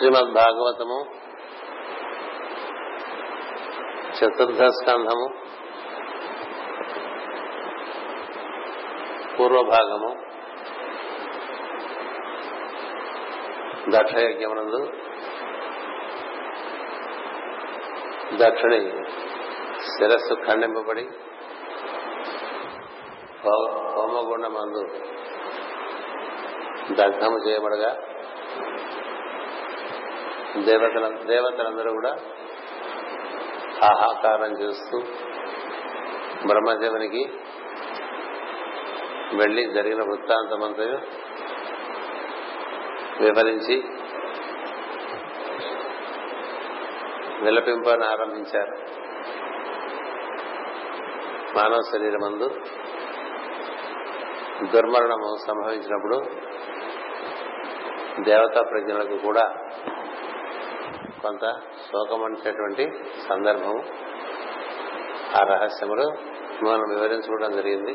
శ్రీమద్ భాగవతము చతుర్థ స్కంధము పూర్వభాగము దక్షయజ్ఞమునందు దక్షిణి శిరస్సు ఖండింపబడి హోమగుండమందు దగ్ధము చేయబడగా దేవతల దేవతలందరూ కూడా ఆహాకారం చేస్తూ బ్రహ్మదేవునికి వెళ్ళి జరిగిన వృత్తాంతమంతా వివరించి విలపింపని ఆరంభించారు. మానవ శరీరమందు దుర్మరణము సంభవించినప్పుడు దేవతా ప్రజలకు కూడా కొంత శోకమనిచేటువంటి సందర్భము ఆ రహస్యములు మనం వివరించుకోవడం జరిగింది.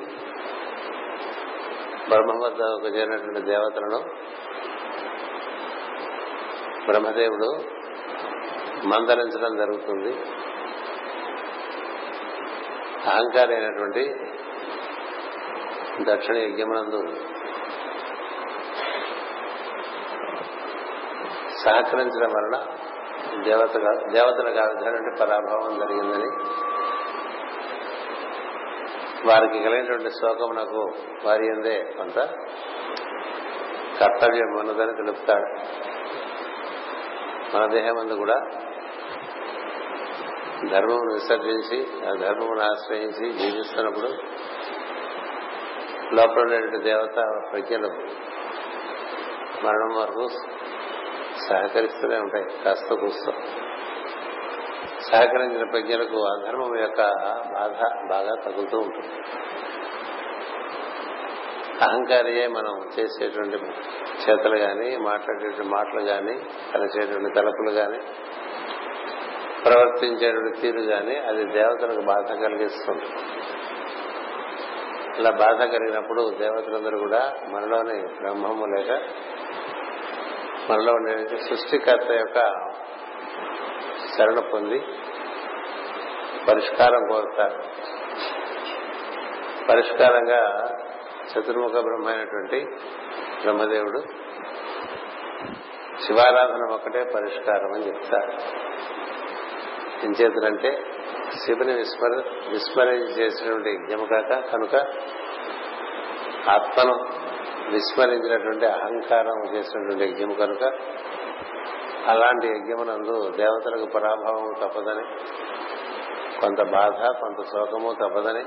బ్రహ్మ వద్ద ఒక చేరినటువంటి దేవతలను బ్రహ్మదేవుడు మందరించడం జరుగుతుంది. అహంకారైనటువంటి దక్షిణ యజ్ఞమునందు సహకరించడం వలన దేవత దేవతలకు ఆ పరాభావం జరిగిందని. వారికి కలిగినటువంటి నాకు వారి అందే కొంత కర్తవ్యం ఉన్నదని తెలుపుతాడు. మన దేహం అందు కూడా ధర్మమును విసర్జించి ఆ ధర్మమును ఆశ్రయించి జీవిస్తున్నప్పుడు లోపల ఉండేటువంటి దేవత ప్రజ్ఞలు మరణం వరకు సహకరిస్తూనే ఉంటాయి కాస్త కూస్తో. సహకరించిన ప్రజ్ఞలకు అధర్మం యొక్క బాధ బాగా తగులుతూ ఉంటుంది. అహంకారియే మనం చేసేటువంటి చేతలు కానీ మాట్లాడేటువంటి మాటలు కానీ కలిసేటువంటి తలపులు కానీ ప్రవర్తించేటువంటి తీరు కానీ అది దేవతలకు బాధ కలిగిస్తుంది. ఇలా బాధ కలిగినప్పుడు దేవతలందరూ కూడా మనలోని బ్రహ్మము లేక మనలో ఉండే సృష్టికర్త యొక్క శరణ పొంది పరిష్కారం కోరుతారు. పరిష్కారంగా చతుర్ముఖ బ్రహ్మ అయినటువంటి బ్రహ్మదేవుడు శివారాధన ఒక్కటే పరిష్కారం అని చెప్తారు. ఏం శివుని విస్మర విస్మరించి చేసినటువంటి యజ్ఞము కాక కనుక ఆత్మను విస్మరించినటువంటి అహంకారం చేసినటువంటి యజ్ఞం కనుక అలాంటి యజ్ఞమునందు దేవతలకు పరాభావం తప్పదని కొంత బాధ కొంత శోకము తప్పదని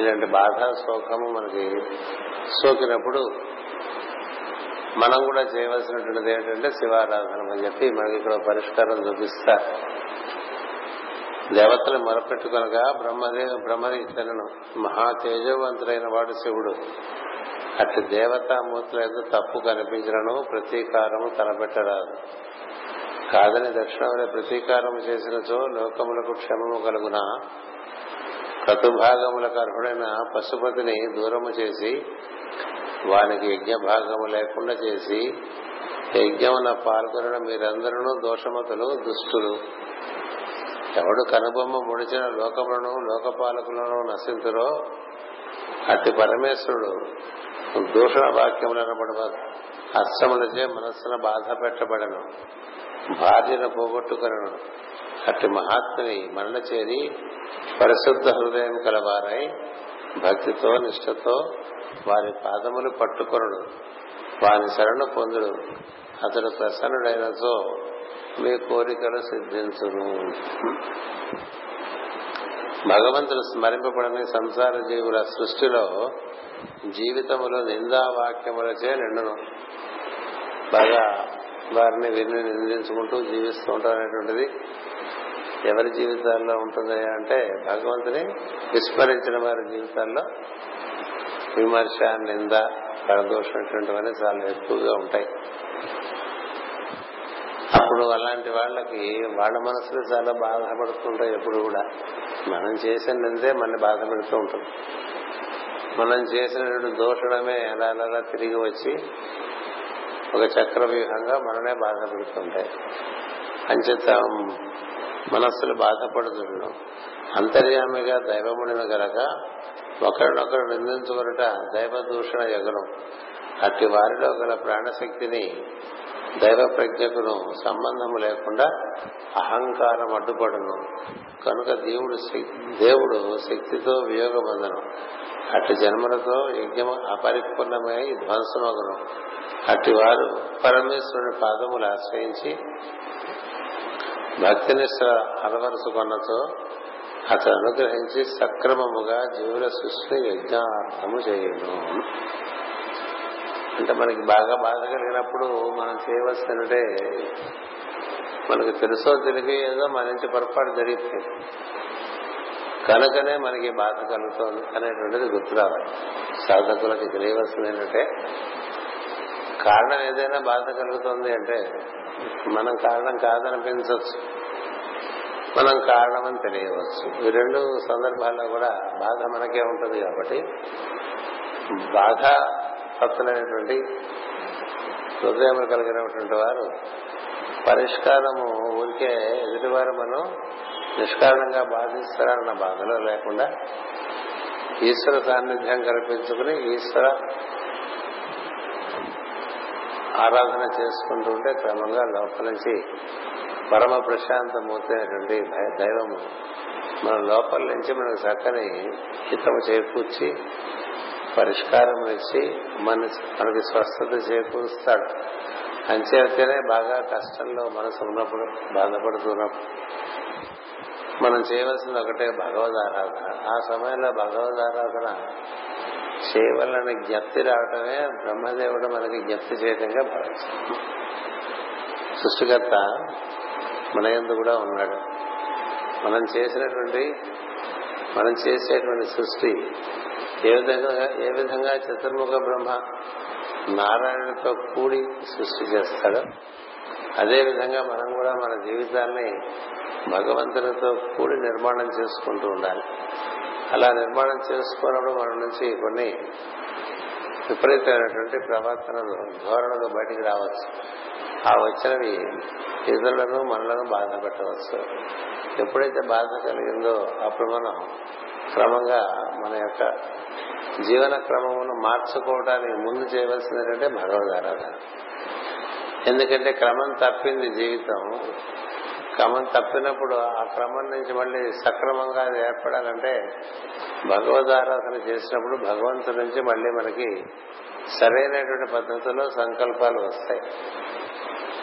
ఇలాంటి బాధ శోకము మనకి సోకినప్పుడు మనం కూడా చేయవలసినటువంటిది ఏంటంటే శివారాధన అని చెప్పి మనకి ఇక్కడ పరిష్కారం చూపిస్తా. దేవతలు మొరపెట్టుకొనగా బ్రహ్మదేవ బ్రహ్మరీతను మహా తేజవంతుడైన వాడు శివుడు. అటు దేవతామూర్తులకు తప్పు కనిపించడను ప్రతీకారము తలపెట్టరాదు. కాదని దక్షిణ ప్రతీకారము చేసినచో లోకములకు క్షమము కలుగున? కతుభాగములకు అర్హుడైన పశుపతిని దూరము చేసి వానికి యజ్ఞ భాగము లేకుండా చేసి యజ్ఞమున పాల్గొనడం మీరందరూ దోషమతులు దుష్టులు. ఎవడు కనుబొమ్మ ముడిచిన లోకములను లోకపాలకులను నశింతురో అతి పరమేశ్వరుడు. దూషణ వాక్యములు అనబడవారు అస్త్రములచే మనస్సును బాధ పెట్టబడను. భార్యను పోగొట్టుకొనను. అట్టి మహాత్ముని మరణ చేరి పరిశుద్ధ హృదయం కలవారై భక్తితో నిష్ఠతో వారి పాదములు పట్టుకొనడు. వారి శరణ పొందుడు. అతడు ప్రసన్నుడైనతో మీ కోరికలు సిద్ధించును. భగవంతుడు స్మరింపబడని సంసార జీవుల సృష్టిలో జీవితములో నిందావాక్యములచే నిండును. బాగా వారిని వీరిని నిందించుకుంటూ జీవిస్తూ ఉంటాం అనేటువంటిది ఎవరి జీవితాల్లో ఉంటుంది అంటే భగవంతుని విస్మరించిన వారి జీవితాల్లో విమర్శ నింద పరదోషం చాలా ఎక్కువగా ఉంటాయి. అప్పుడు అలాంటి వాళ్ళకి వాళ్ళ మనసులు చాలా బాధపడుతుంటాయి ఎప్పుడు కూడా. మనం చేసిన నిందే మన బాధ పెడుతూ ఉంటుంది. మనం చేసినటువంటి దోషణమే అలా అలా తిరిగి వచ్చి ఒక చక్ర వ్యూహంగా మననే బాధపడుతుంటాయి. అంచేత మనస్సులు బాధపడుతుండడం. అంతర్యామిగా దైవముడిన గనక ఒకరినొకరు నిందించుకున్నట దైవ దూషణ యగనం. అట్టి వారిలో గల ప్రాణశక్తిని దైవ ప్రజ్ఞకును సంబంధము లేకుండా అహంకారం అడ్డుపడును. కనుక దేవుడు దేవుడు శక్తితో వియోగ బంధనం అట్టి జన్మలతో యజ్ఞం అపరిపూర్ణమై ధ్వంసమగును. అట్టి వారు పరమేశ్వరుని పాదములు ఆశ్రయించి భక్తినిష్ట అలవరుసుకొన్నతో అతను అనుగ్రహించి సక్రమముగా జీవుల సృష్టి యజ్ఞార్థము చేయను. అంటే మనకి బాగా బాధ కలిగినప్పుడు మనం చేయవలసినటే మనకు తెలుసో తెలివి ఏదో మన నుంచి పొరపాటు జరిగితే కనుకనే మనకి బాధ కలుగుతోంది అనేటువంటిది గుర్తు రావాలి. సాధకులకు తెలియవలసింది ఏంటంటే కారణం ఏదైనా బాధ కలుగుతుంది అంటే మనం కారణం కాదనిపించవచ్చు. మనం కారణమని తెలియవచ్చు. ఈ రెండు సందర్భాల్లో కూడా బాధ మనకే ఉంటుంది కాబట్టి బాధ తత్తులైనటువంటి హృదయం కలిగినటువంటి వారు పరిష్కారము ఊరికే ఎదుటివారు మనం నిష్కారణంగా బాధిస్తారన్న బాధలో లేకుండా ఈశ్వర సాన్నిధ్యం కల్పించుకుని ఈశ్వర ఆరాధన చేసుకుంటూ ఉంటే క్రమంగా లోపల నుంచి పరమ ప్రశాంతమూర్తి అయినటువంటి దైవము మన లోపల నుంచి మనకు చక్కని హితము చేకూర్చి పరిష్కారం ఇచ్చి మన మనకి స్వస్థత చేకూరుస్తాడు. అంచేతనే బాగా కష్టంలో మనసు ఉన్నప్పుడు బాధపడుతున్నప్పుడు మనం చేయవలసింది ఒకటే భగవద్ ఆరాధన ఆ సమయంలో భగవద్ ఆరాధన చేయవలని జ్ఞప్తి రావటమే బ్రహ్మదేవుడు మనకి జ్ఞప్తి చేయటంగా భావించాం సృష్టికర్త మన ఎందు కూడా ఉన్నాడు. మనం చేసినటువంటి మనం చేసేటువంటి సృష్టి ఏ విధంగా ఏ విధంగా చతుర్ముఖ బ్రహ్మ నారాయణతో కూడి సృష్టి చేస్తాడో అదే విధంగా మనం కూడా మన జీవితాన్ని భగవంతునితో కూడి నిర్మాణం చేసుకుంటూ ఉండాలి. అలా నిర్మాణం చేసుకున్నప్పుడు మన నుంచి కొన్ని విపరీతమైనటువంటి ప్రవర్తనలు ధోరణులు బయటికి రావచ్చు. ఆ వచ్చినవి ఇతరులను మనలను బాధ పెట్టవచ్చు. ఎప్పుడైతే బాధ కలిగిందో అప్పుడు మనం క్రమంగా మన యొక్క జీవన క్రమమును మార్చుకోవడానికి ముందు చేయవలసింది ఏంటంటే భగవద్ ఆరాధన. ఎందుకంటే క్రమం తప్పింది జీవితం. క్రమం తప్పినప్పుడు ఆ క్రమం నుంచి మళ్ళీ సక్రమంగా అది ఏర్పడాలంటే భగవద్ ఆరాధన చేసినప్పుడు భగవంతుడి నుంచి మళ్ళీ మనకి సరైనటువంటి పద్ధతిలో సంకల్పాలు వస్తాయి.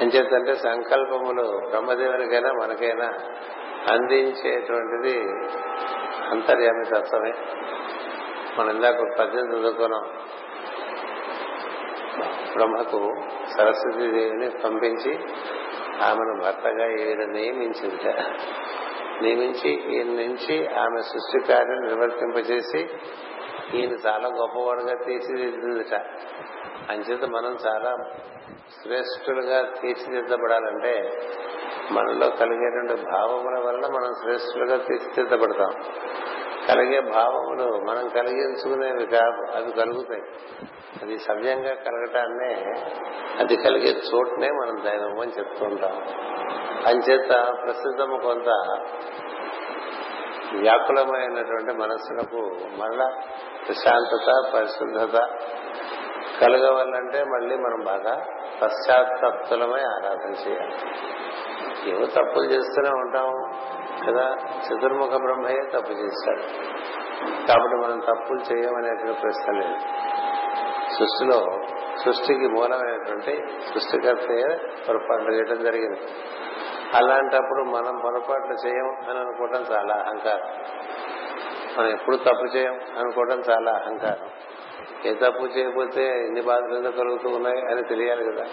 ఎంచేతంటే సంకల్పములు బ్రహ్మదేవునికైనా మనకైనా అందించేటువంటిది అంతర్యామి తత్వమే. మనం ఇందాక పద్యం చదువుకున్నాం. బ్రహ్మకు సరస్వతి దేవిని పంపించి ఆమెను భర్తగా ఈయన నియమించింది. నియమించి ఈయన నుంచి ఆమె సృష్టి కార్యం నిర్వర్తింపజేసి ఈయన చాలా గొప్పవాడుగా తీర్చిదిద్దిందిట. అంచేత మనం చాలా శ్రేష్ఠులుగా తీర్చిదిద్దబడాలంటే మనలో కలిగేటువంటి భావముల వలన మనం శ్రేష్ఠులుగా తీర్చిదిద్దబడతాం. కలిగే భావములు మనం కలిగించుకునేవి కాదు అవి కలుగుతాయి. అది సవ్యంగా కలగటాన్నే అది కలిగే చోటనే మనం దైవం అని చెప్తూ ఉంటాం అంచేత ప్రస్తుతము కొంత వ్యాకులమైనటువంటి మనస్సులకు మళ్ళా ప్రశాంతత పరిశుద్ధత కలగవాలంటే మళ్ళీ మనం బాగా పశ్చాత్తప్తులమై ఆరాధన చేయాలి. ఏవో తప్పులు చేస్తూనే ఉంటాం కదా చతుర్ముఖ బ్రహ్మయే తప్పు చేశాడు. కాబట్టి మనం తప్పులు చేయమనేటువంటి ప్రశ్న లేదు. సృష్టిలో సృష్టికి మూలమైనటువంటి సృష్టికర్తయే పొరపాట్లు చేయడం జరిగింది. అలాంటప్పుడు మనం పొరపాట్లు చేయం అని అనుకోవడం చాలా అహంకారం. మనం ఎప్పుడు తప్పు చేయం అనుకోవడం చాలా అహంకారం. ఏ తప్పు చేయకపోతే ఎన్ని బాధలు ఎందుకు కలుగుతూ ఉన్నాయి అని తెలియాలి కదా.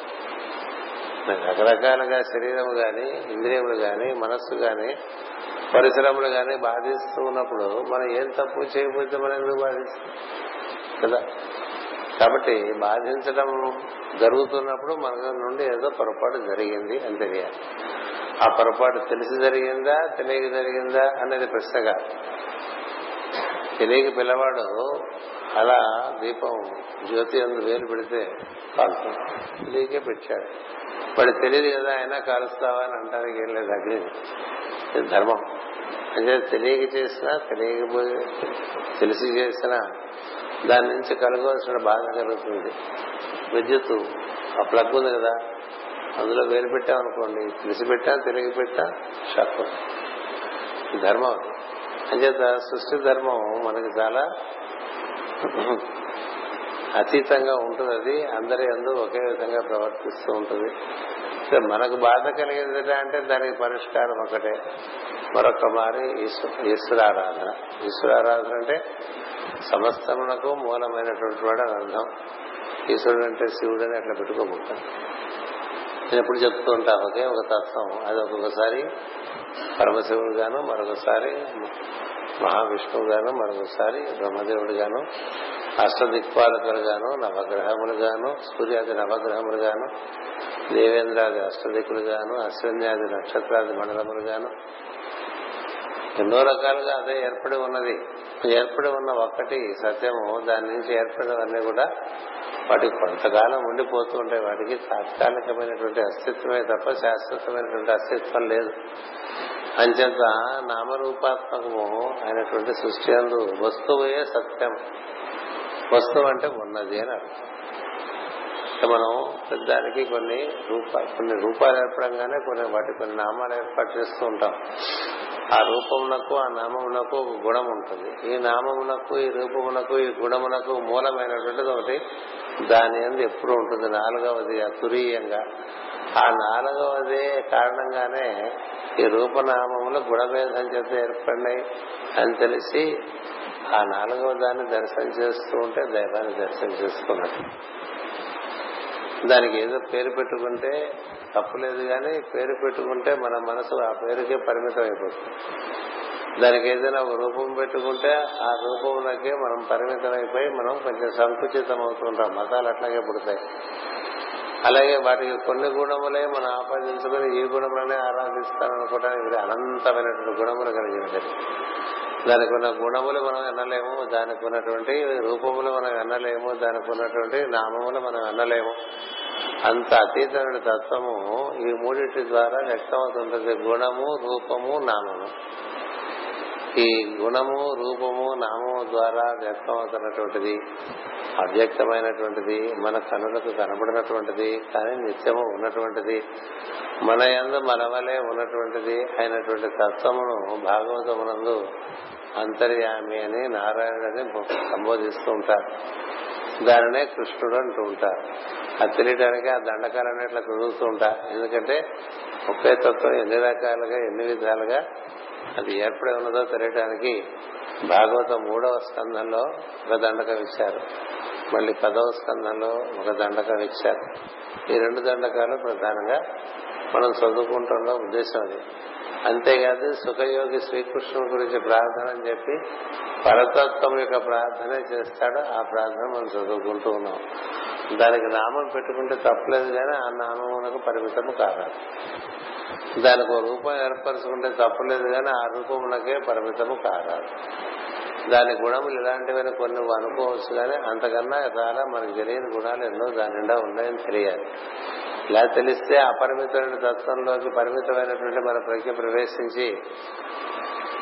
రకరకాలుగా శరీరం గాని ఇంద్రియములు గాని మనస్సు గాని పరిశ్రమలు కానీ బాధిస్తూ ఉన్నప్పుడు మనం ఏం తప్పు చేయకపోతే మనం ఎందుకు బాధిస్తాం? కదా? కాబట్టి బాధించడం జరుగుతున్నప్పుడు మన నుండి ఏదో పొరపాటు జరిగింది అని తెలియాలి. ఆ పొరపాటు తెలిసి జరిగిందా తెలియక జరిగిందా అనేది ప్రశ్నగా. తెలియక పిల్లవాడు అలా దీపం జ్యోతి అందు వేలు పెడితే కాలుతుంది తెలియకే పెట్టాడు. వాడు తెలియదు కదా అయినా కాలుస్తావా అని అంటానికి ఏం లేదు అగ్ని. ఇది ధర్మం. అంటే తెలియక చేసినా తెలియకపోయి తెలిసి చేసినా దాని నుంచి కలగవలసిన బాధ కలుగుతుంది విద్యుత్ ఆ ప్లగ్ ఉంది కదా అందులో వేలు పెట్టామనుకోండి తెలిసి పెట్టా తెలియక పెట్టా షాక్ ధర్మం. అంచేత సృష్టి ధర్మం మనకి చాలా అతీతంగా ఉంటుంది అది అందరి అందు ఒకే విధంగా ప్రవర్తిస్తూ ఉంటుంది. మనకు బాధ కలిగేదిట అంటే దానికి పరిష్కారం ఒకటే. మరొక మారి ఈశ్వరారాధన. ఈశ్వరారాధన అంటే సమస్తమునకు మూలమైనటువంటి వాడు అని అర్థం. ఈశ్వరుడు అంటే శివుడు అని అట్లా పెట్టుకోబోతాను నేను ఎప్పుడు చెప్తూ ఉంటా ఒకే ఒక తత్వం. అది ఒక్కొక్కసారి పరమశివుడు గాను మరొకసారి మహావిష్ణువు గాను మరొకసారి బ్రహ్మదేవుడు గాను అష్టదిక్పాలకులుగాను నవగ్రహములుగాను నవగ్రహములు సూర్యాది నవగ్రహములు గాను దేవేంద్రాది అష్టదిక్కులుగాను అశ్వన్యాది నక్షత్రాది మండలములుగాను ఎన్నో రకాలుగా అదే ఏర్పడి ఉన్నది. ఏర్పడి ఉన్న ఒక్కటి సత్యము దాని నుంచి ఏర్పడినవన్నీ కూడా వాటికి కొంతకాలం ఉండిపోతూ ఉంటాయి. వాటికి తాత్కాలికమైనటువంటి అస్తిత్వమే తప్ప శాశ్వతమైనటువంటి అస్తిత్వం లేదు. అంచేత నామరూపాత్మకము అయినటువంటి సృష్టి అందు వస్తువే సత్యం. వస్తువు అంటే ఉన్నది అని అర్థం. మనం పెద్దానికి కొన్ని రూపాలు కొన్ని రూపాలు ఏర్పడంగానే కొన్ని వాటి కొన్ని నామాలు ఏర్పాటు చేస్తూ ఉంటాం. ఆ రూపమునకు ఆ నామమునకు ఒక గుణం ఉంటుంది. ఈ నామమునకు ఈ రూపమునకు ఈ గుణమునకు మూలమైనటువంటిది ఒకటి దాని ఎందు ఎప్పుడు ఉంటుంది. నాలుగవది అతురీయంగా ఆ నాలుగవది కారణంగానే ఈ రూపనామములు గుణభేదం చేత ఏర్పడినాయి అని తెలిసి ఆ నాలుగవ దాన్ని దర్శనం చేస్తూ ఉంటే దైవాన్ని దర్శనం చేసుకున్నట్టు దానికి ఏదో పేరు పెట్టుకుంటే తప్పులేదు కానీ పేరు పెట్టుకుంటే మన మనసు ఆ పేరుకే పరిమితం అయిపోతుంది. దానికి ఏదైనా ఒక రూపం పెట్టుకుంటే ఆ రూపంలోకే మనం పరిమితం అయిపోయి మనం కొంచెం సంకుచితం అవుతుంటాం మతాలు అట్లాగే పుడతాయి. అలాగే వాటికి కొన్ని గుణములే మనం ఆపాదించుకుని ఈ గుణములనే ఆరాధిస్తాననుకోవడానికి అనంతమైనటువంటి గుణములు కలిగి ఉంటాయి దానికి ఉన్న గుణములు మనం ఎన్నలేము దానికి ఉన్నటువంటి రూపములు మనం ఎన్నలేము దానికి ఉన్నటువంటి నామములు మనం ఎన్నలేము. అంత అతీతమైన తత్వము ఈ మూడింటి ద్వారా వ్యక్తమవుతుంటది. గుణము రూపము నామము. ఈ గుణము రూపము నామము ద్వారా వ్యక్తమవుతున్నటువంటిది అవ్యక్తమైనటువంటిది మన కనులకు కనబడినటువంటిది కానీ నిత్యము ఉన్నటువంటిది మన యందు మనవలే ఉన్నటువంటిది అయినటువంటి తత్వమును భాగవతమునందు అంతర్యామి అని నారాయణుడని సంబోధిస్తూ ఉంటారు. దానినే కృష్ణుడు అంటూ ఉంటారు. అది తెలియడానికి ఆ దండకాలన్నీ ఇట్లా చదువుతూ ఎందుకంటే ఒకే తత్వం ఎన్ని రకాలుగా ఎన్ని విధాలుగా అది ఏర్పడి ఉన్నదో తెలియడానికి భాగవతం మూడవ స్కంధంలో ఒక దండకం ఇచ్చారు. మళ్ళీ పదవ స్కంధంలో ఒక దండకం ఇచ్చారు. ఈ రెండు దండకాలు ప్రధానంగా మనం చదువుకుంటున్న ఉద్దేశం అది. అంతేకాదు సుఖయోగి శ్రీకృష్ణుని గురించి ప్రార్థన అని చెప్పి పరతత్వం యొక్క ప్రార్థనే చేస్తాడు. ఆ ప్రార్థన మనం చదువుకుంటూ ఉన్నాం. దానికి నామం పెట్టుకుంటే తప్పలేదు కానీ ఆ నామమునకు పరిమితము కాదు దానికి ఒక రూపం ఏర్పరచుకుంటే తప్పలేదు కానీ ఆ రూపములకే పరిమితము కాదు దాని గుణములు ఇలాంటివైనా కొన్ని అనుకోవచ్చు కానీ అంతకన్నా చాలా మనకు తెలియని గుణాలు ఎన్నో దాని నిండా ఉన్నాయని తెలియాలి. ఇలా తెలిస్తే అపరిమితమైన తత్వంలోకి పరిమితమైనటువంటి మన ప్రజ్ఞ ప్రవేశించి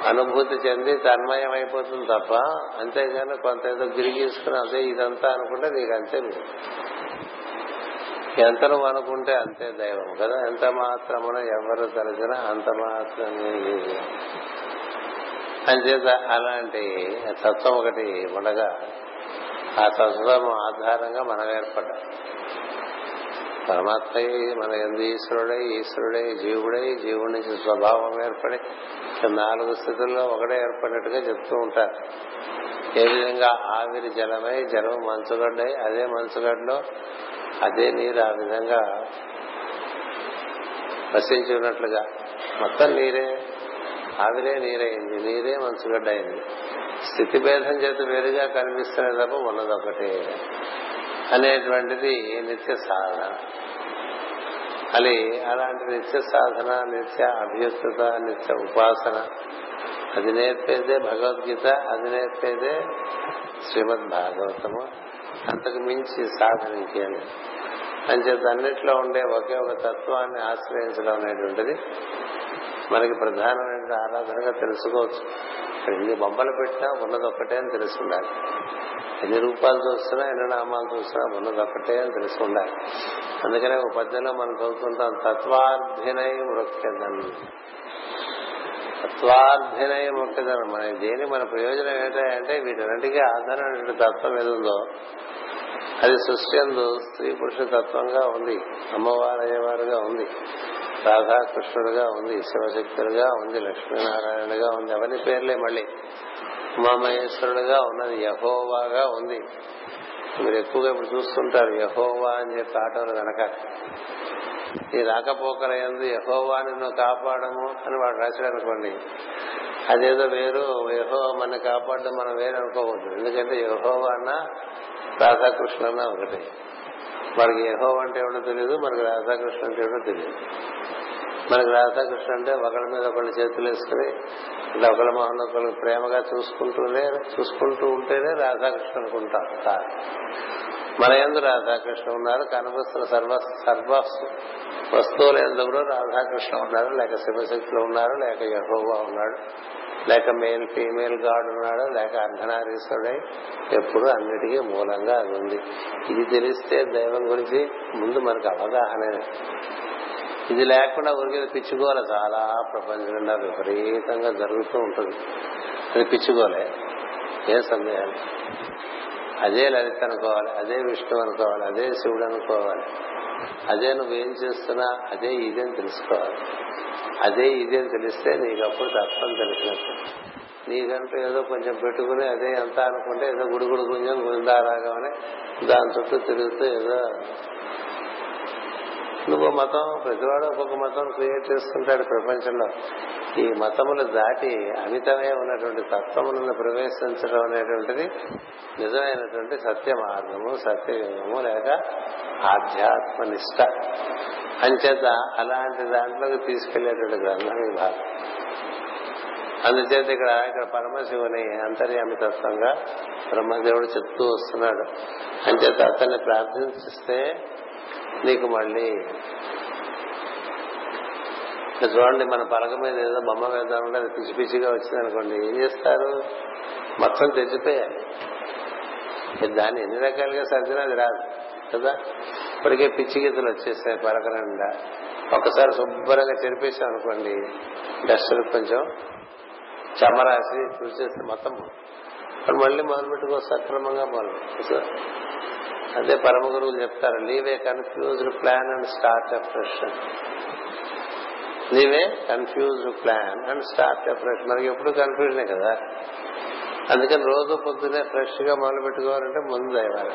అనుభూతి చెంది తన్మయం అయిపోతుంది తప్ప అంతేగాని కొంత ఏదో గిరిగీసుకుని అదే ఇదంతా అనుకుంటే నీకు అంతే ఎంతను అనుకుంటే అంతే దైవం కదా? ఎంత మాత్రమున ఎవరు తలచినా అంత మాత్రమే అంచేత అలాంటి తత్వం ఒకటి ఉండగా ఆ తత్వం ఆధారంగా మనం ఏర్పడ్డాం. పరమాత్మయ్య మన ఎందు ఈశ్వరుడై ఈశ్వరుడై జీవుడై జీవుడి నుంచి స్వభావం ఏర్పడి నాలుగు స్థితుల్లో ఒకటే ఏర్పడినట్టుగా చెప్తూ ఉంటారు. ఏ విధంగా ఆవిరి జలమై జలం మంచుగడ్డై అదే మంచుగడ్డలో అదే నీరు ఆ విధంగా వసించి ఉన్నట్లుగా మొత్తం నీరే ఆవిరే నీరైంది. నీరే మంచుగడ్డ అయింది స్థితి భేదం చేత వేరుగా కనిపిస్తున్న తప్ప ఉన్నదొకటే అనేటువంటిది నిత్య సాధన. అది అలాంటి నిత్య సాధన నిత్య అభ్యుత్తత నిత్య ఉపాసన అది నేర్పేదే భగవద్గీత అది నేర్పేదే శ్రీమద్ భాగవతము అంతకు మించి సాధన ఇంకేమి అంచేత అన్నిట్లో ఉండే ఒకే ఒక తత్వాన్ని ఆశ్రయించడం అనేటువంటిది మనకి ప్రధానమైన ఆరాధనగా తెలుసుకోవచ్చు. ఎన్ని బొమ్మలు పెట్టినా ఉన్నది ఒక్కటే అని తెలుసుకుండాలి. ఎన్ని రూపాలు చూస్తున్నా ఎన్ని నామాలు చూస్తున్నా ఉన్నది ఒక్కటే అని తెలుసుకుండాలి. అందుకనే ఒక పద్యంలో మనం చదువుతుంటాం తత్వార్థినై మృక్యదన్ తత్వార్థినై మృక్యదన్ మన దేని మన ప్రయోజనం ఏంటంటే వీటన్నిటికీ ఆధారమైన తత్వం ఏదో అది సృష్టి అందు స్త్రీ పురుష తత్వంగా ఉంది. అమ్మవారు అయ్యేవారుగా ఉంది. రాధాకృష్ణుడుగా ఉంది. శివశక్తుడుగా ఉంది. లక్ష్మీనారాయణుడుగా ఉంది. అవన్నీ పేర్లే మళ్ళీ. ఉమామహేశ్వరుడుగా ఉన్నది. యహోవాగా ఉంది. మీరు ఎక్కువగా ఇప్పుడు చూస్తుంటారు యహోవా అని చెప్పి ఆటోలు కనుక ఈ రాకపోకల ఎందు యహోవా నువ్వు కాపాడము అని వాడు రాశాడు అనుకోండి అదేదో వేరు. యహో మన కాపాడడం మనం వేరు అనుకోవద్దు ఎందుకంటే యహోవా అన్న రాధాకృష్ణ ఒకటే. ఒకటి మనకి యహో అంటే ఎవడో తెలియదు మనకి రాధాకృష్ణ అంటే ఏమిటో తెలియదు మనకి రాధాకృష్ణ అంటే ఒకళ్ళ మీద ఒకళ్ళు చేతులు వేసుకుని అంటే ఒకళ్ళ మొహన్ ఒకళ్ళు ప్రేమగా చూసుకుంటూనే చూసుకుంటూ ఉంటేనే రాధాకృష్ణ అనుకుంటాం కాదు. మన ఎందు రాధాకృష్ణ ఉన్నారు కనిపిస్తున్న సర్వ సర్వ వస్తువుల ఎందు కూడా రాధాకృష్ణ ఉన్నారు లేక శివశక్తులు ఉన్నారు లేక యహోవా ఉన్నాడు. లేక మేల్ ఫీమేల్ గాడ్ ఉన్నాడు? లేక అర్ధనారీశ్వరుడై? ఎప్పుడు అన్నిటికీ మూలంగా అది ఉంది. ఇది తెలిస్తే దైవం గురించి ముందు మనకు అవగాహన ఇది లేకుండా ఊరికే పిచ్చుకోవాలి. చాలా ప్రపంచం నిండా విపరీతంగా జరుగుతూ ఉంటుంది. అది పిచ్చుకోలే. ఏ సందేహం? అదే లలిత అనుకోవాలి. అదే విష్ణు అనుకోవాలి. అదే శివుడు అనుకోవాలి. అదే నువ్వేం చేస్తున్నా అదే ఇదేని తెలుసుకోవాలి. అదే ఇదే తెలిస్తే నీకు అప్పుడు తత్వం తెలిసినట్టు. నీకంటూ ఏదో కొంచెం పెట్టుకుని అదే ఎంత అనుకుంటే ఏదో గుడుగుడు గుంజం గుందారాగమని దాని చుట్టూ తిరుగుతూ ఏదో నువ్వు మతం ప్రతివాడు ఒక్కొక్క మతం క్రియేట్ చేసుకుంటాడు ప్రపంచంలో. ఈ మతములు దాటి అమితమే ఉన్నటువంటి తత్వములను ప్రవేశించడం అనేటువంటిది నిజమైనటువంటి సత్య మార్గము సత్యయుగము లేక ఆధ్యాత్మ నిష్ట అంచేత అలాంటి దాంట్లోకి తీసుకెళ్ళేటువంటి గ్రంథం ఈ భాగం. అందుచేత ఇక్కడ ఇక్కడ పరమశివుని అంతర్యామితత్వంగా బ్రహ్మదేవుడు చెప్తూ వస్తున్నాడు. అంచేత అతన్ని ప్రార్థిస్తే నీకు మళ్ళీ చూడండి మన పలక మీద ఏదో బొమ్మ వేద్దామంటే అది పిచ్చి పిచ్చిగా వచ్చింది అనుకోండి ఏం చేస్తారు? మొత్తం తెచ్చిపోయాలి దాన్ని ఎన్ని రకాలుగా సర్దినా అది రాదు కదా? ఇప్పటికే పిచ్చి గీతలు వచ్చేస్తాయి పలక నిండా. ఒకసారి శుభ్రంగా చెరిపేసాం అనుకోండి డస్టర్ కొంచెం చమరాసి చూసేస్తే మొత్తం మళ్ళీ మొదలు సక్రమంగా మొదలు అదే పరమ గురువులు చెప్తారు leave a confused plan and start fresh leave a confused plan and start fresh మనకి ఎప్పుడు కన్ఫ్యూజనే కదా? అందుకని రోజు పొద్దునే ఫ్రెష్గా మొదలు పెట్టుకోవాలంటే ముందు దైవాలి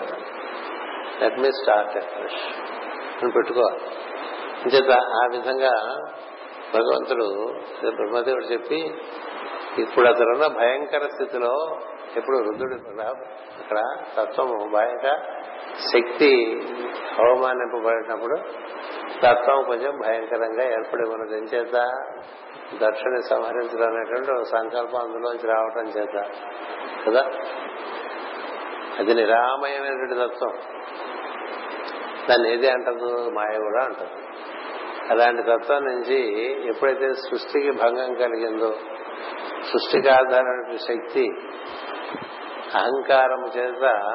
లెట్ మీ స్టార్ట్ ఫ్రెష్ అని పెట్టుకోవాలి. అంచేత ఆ విధంగా భగవంతుడు బ్రహ్మదేవుడు చెప్పి ఇప్పుడు అతనున్న భయంకర స్థితిలో ఇప్పుడు రుద్రుడు అక్కడ తత్వము భయంకర శక్తి అవమానింపబడినప్పుడు తత్వం కొంచెం భయంకరంగా ఏర్పడి ఉన్నది. చేత? దక్షిణ సంహరించడం అనేటువంటి ఒక సంకల్పం అందులోంచి రావటం చేత కదా? అది నిరామయమైనటువంటి తత్వం. దాన్ని ఏది అంటదు? మాయ కూడా అంటదు. అలాంటి తత్వం నుంచి ఎప్పుడైతే సృష్టికి భంగం కలిగిందో సృష్టికి ఆధారమైన శక్తి అహంకారము చేత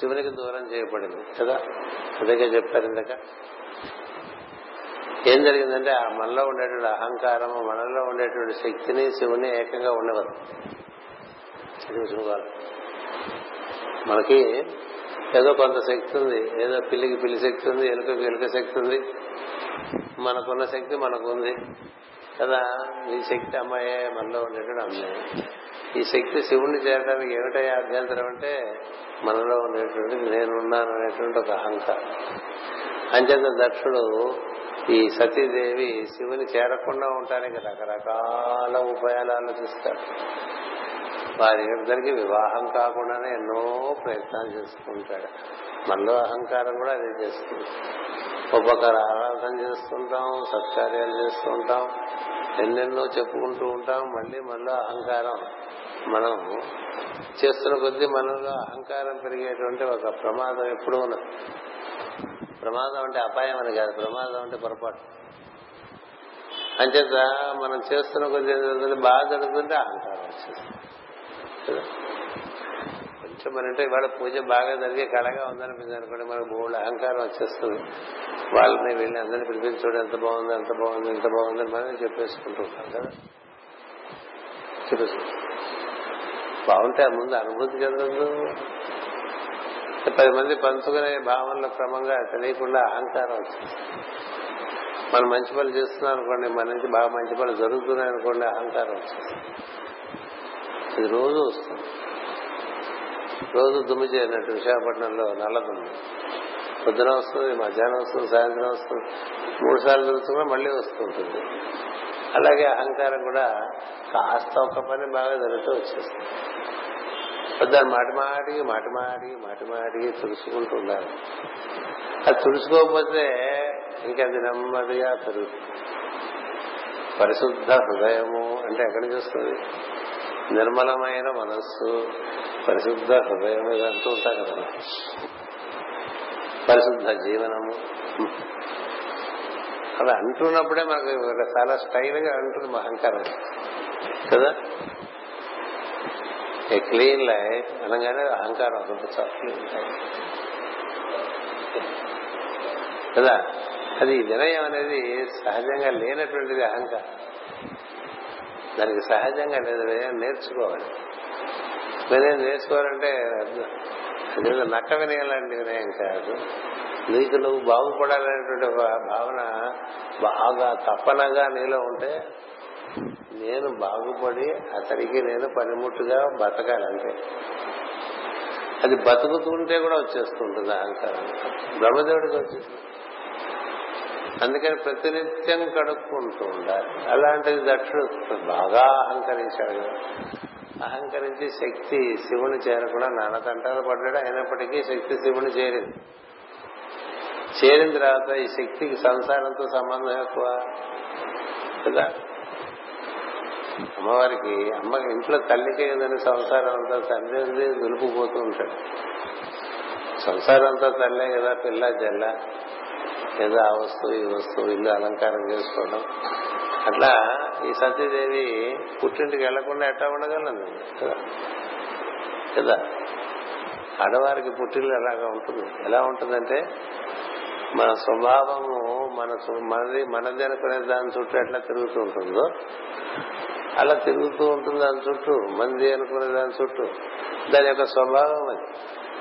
శివునికి దూరం చేయబడింది కదా? అందుకే చెప్పారు ఇందాక. ఏం జరిగిందంటే ఆ మనలో ఉండేటువంటి అహంకారము మనలో ఉండేటువంటి శక్తిని శివుని ఏకంగా ఉండవరు. చూసుకోవాలి. మనకి ఏదో కొంత శక్తి ఉంది ఏదో పిల్లికి పిల్లి శక్తి ఉంది ఎలుకకి ఎలుక శక్తి ఉంది మనకున్న శక్తి మనకుంది. కదా ఈ శక్తి అమ్మాయే మనలో ఉండేటువంటి అమ్మాయి ఈ శక్తి శివుణ్ణి చేరడానికి ఏమిటయ్యా అభ్యంతరం అంటే మనలో ఉండేటువంటి నేనున్నాను అనేటువంటి ఒక అహంకారం. అంచేత దక్షుడు ఈ సతీదేవి శివుని చేరకుండా ఉండటానికి రకరకాల ఉపాయాలు ఆలోచిస్తాడు వారి ఇద్దరికి వివాహం కాకుండానే ఎన్నో ప్రయత్నాలు చేసుకుంటాడు. మనలో అహంకారం కూడా అదే చేస్తుంది. ఒక్కొక్కరు ఆరాధన చేస్తుంటాం సత్కార్యాలు చేస్తుంటాం. ఎన్నెన్నో చెప్పుకుంటూ ఉంటాం మళ్ళీ మనలో అహంకారం. మనం చేస్తున్న కొద్దీ మనలో అహంకారం పెరిగేటువంటి ఒక ప్రమాదం ఎప్పుడూ ఉన్నది ప్రమాదం అంటే అపాయం అని కాదు ప్రమాదం అంటే పొరపాటు. అంచేత మనం చేస్తున్న కొద్ది బాగా జరుగుతుంటే అహంకారం వచ్చేస్తుంది. కదా అంటే ఇవాళ పూజ బాగా జరిగే కళగా ఉందనిపించింది అనుకోండి. మనకు బోల్డ్ అహంకారం వచ్చేస్తుంది. వాళ్ళని వెళ్ళి అందరిని పిలిపించడం ఎంత బాగుంది ఎంత బాగుంది ఎంత బాగుంది అని మనం చెప్పేసుకుంటూ ఉంటాం కదా. చెప్పేసుకుంటాం బాగుంటే ఆ ముందు అనుభూతి చెందదు పది మంది పంచుకునే భావనలో క్రమంగా తెలియకుండా అహంకారం వచ్చింది మనం మంచి పనులు చేస్తున్నాం అనుకోండి మన నుంచి బాగా మంచి పనులు జరుగుతున్నాయి అనుకోండి అహంకారం వచ్చింది ఇది రోజు వస్తుంది. రోజు దుమ్ము చేయనట్టు విశాఖపట్నంలో నల్ల దుమ్ము. పొద్దున వస్తుంది మధ్యాహ్నం వస్తుంది సాయంత్రం వస్తుంది. మూడు సార్లు జరుగుతున్నా మళ్ళీ వస్తుంటుంది అలాగే అహంకారం కూడా కాస్త ఒక పని బాగా జరుగుతూ వచ్చేస్తుంది. దాన్ని మాటి మాటికి మాటి మాటికి మాటి మాటికి తుడుచుకుంటూ ఉండాలి. అది తుడుచుకోకపోతే ఇంకా నెమ్మదిగా పెరుగుతుంది. పరిశుద్ధ హృదయము అంటే ఎక్కడి నుంచి వస్తుంది? నిర్మలమైన మనస్సు పరిశుద్ధ హృదయం ఇది అంటూ ఉంటాం కదా పరిశుద్ధ జీవనము. అలా అంటున్నప్పుడే మనకు చాలా స్టైల్గా అంటుంది అహంకారం కదా? ఏ క్లీన్ లైఫ్ అనగానే అహంకారం అసలు కదా? అది వినయం అనేది సహజంగా లేనటువంటిది అహంకారం. దానికి సహజంగా లేదు నేర్చుకోవాలి. వినయం నేర్చుకోవాలంటే అదేదో నక్క వినయాలండి వినయం కాదు. నీకు నువ్వు బాగుపడాలనేటువంటి ఒక భావన బాగా తప్పనగా నీలో ఉంటే నేను బాగుపడి అతడికి నేను పనిముట్టుగా బతకాలంటే అది బతుకుతుంటే కూడా వచ్చేస్తుంటుంది అహంకారం. బ్రహ్మదేవుడికి వచ్చేస్తుంది. అందుకని ప్రతినిత్యం కడుక్కుంటూ ఉండాలి. అలాంటిది దక్షుడు బాగా అహంకరించాడు కదా. అహంకరించి శక్తి శివుని చేరకుండా నాన్న తంటాలు పడ్డాడు. అయినప్పటికీ శక్తి శివుని చేరింది. చేరిన తర్వాత ఈ శక్తికి సంసారంతో సంబంధం ఎక్కువ కదా. అమ్మవారికి అమ్మ ఇంట్లో తల్లికే ఏదని సంసారం అంతా తల్లి ఉంది దులుపుపోతూ ఉంటాడు. సంసారం అంతా తల్లే కదా పిల్ల జల్ల. ఏదో ఆ వస్తువు ఈ వస్తువు ఇల్లు అలంకారం చేసుకోవడం. అట్లా ఈ సతీదేవి పుట్టింటికి వెళ్ళకుండా ఎట్లా ఉండగలను కదా? కదా ఆడవారికి పుట్టిల్లు ఎలాగా ఉంటుంది? ఎలా ఉంటుందంటే మన స్వభావము మన మనది మనది అనుకునే దాని చుట్టూ ఎట్లా తిరుగుతూ ఉంటుందో అలా తిరుగుతూ ఉంటుంది దాని చుట్టూ. మంది అనుకునే దాని చుట్టూ. దాని యొక్క స్వభావం అది.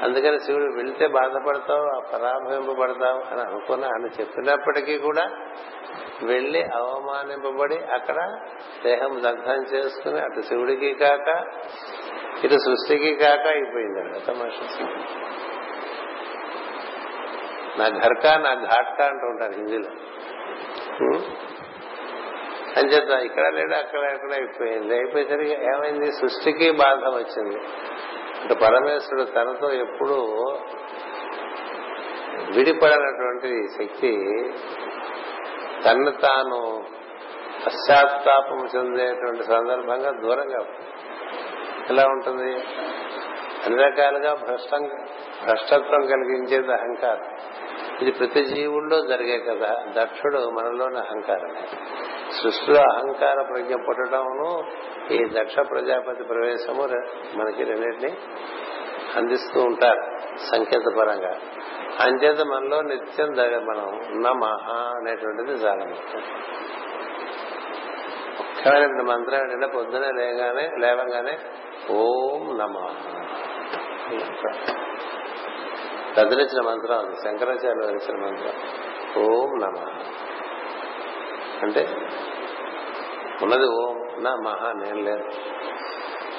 అందుకని శివుడు వెళ్తే బాధపడతావు పరాభవింపబడతావు అని అనుకున్నా అని చెప్పినప్పటికీ కూడా వెళ్ళి అవమానింపబడి అక్కడ దేహం దగ్ధం చేసుకుని అటు శివుడికి కాక ఇటు సృష్టికి కాక అయిపోయింది అక్కడ తమాషా నా ఘర్కా నా ఘాట్కా అంటూ ఉంటారు హిందీలో. అంచేత ఇక్కడ లేడు అక్కడ ఎక్కడ అయిపోయింది. అయిపోయేసరికి ఏమైంది? సృష్టికి బాధ వచ్చింది. ఇక పరమేశ్వరుడు తనతో ఎప్పుడు విడిపడనటువంటి శక్తి తన్ను తాను పశ్చాత్తాపం చెందేటువంటి సందర్భంగా దూరంగా ఎలా ఉంటుంది? అన్ని రకాలుగా భ్రష్టం భ్రష్టత్వం కలిగించేది అహంకారం. ఇది ప్రతి జీవుల్లో జరిగే కదా దక్షుడు మనలోని అహంకారం సృష్టిలో అహంకార ప్రజ్ఞ పుట్టడమును ఈ దక్ష ప్రజాపతి ప్రవేశము మనకి రెండింటినీ అందిస్తూ ఉంటారు సంకేత పరంగా. అంచేత మనలో నిత్యం మనం నమహ అనేటువంటిది చాలా ముఖ్యం ముఖ్యమైన మంత్రం ఏంటంటే పొద్దునే లేగానే లేవగానే ఓం నమ. కదిలించిన మంత్రం అది శంకరాచార్య వరించిన మంత్రం. ఓం నమ. అంటే ఉన్నది ఓం. నా మహా నేను లేదు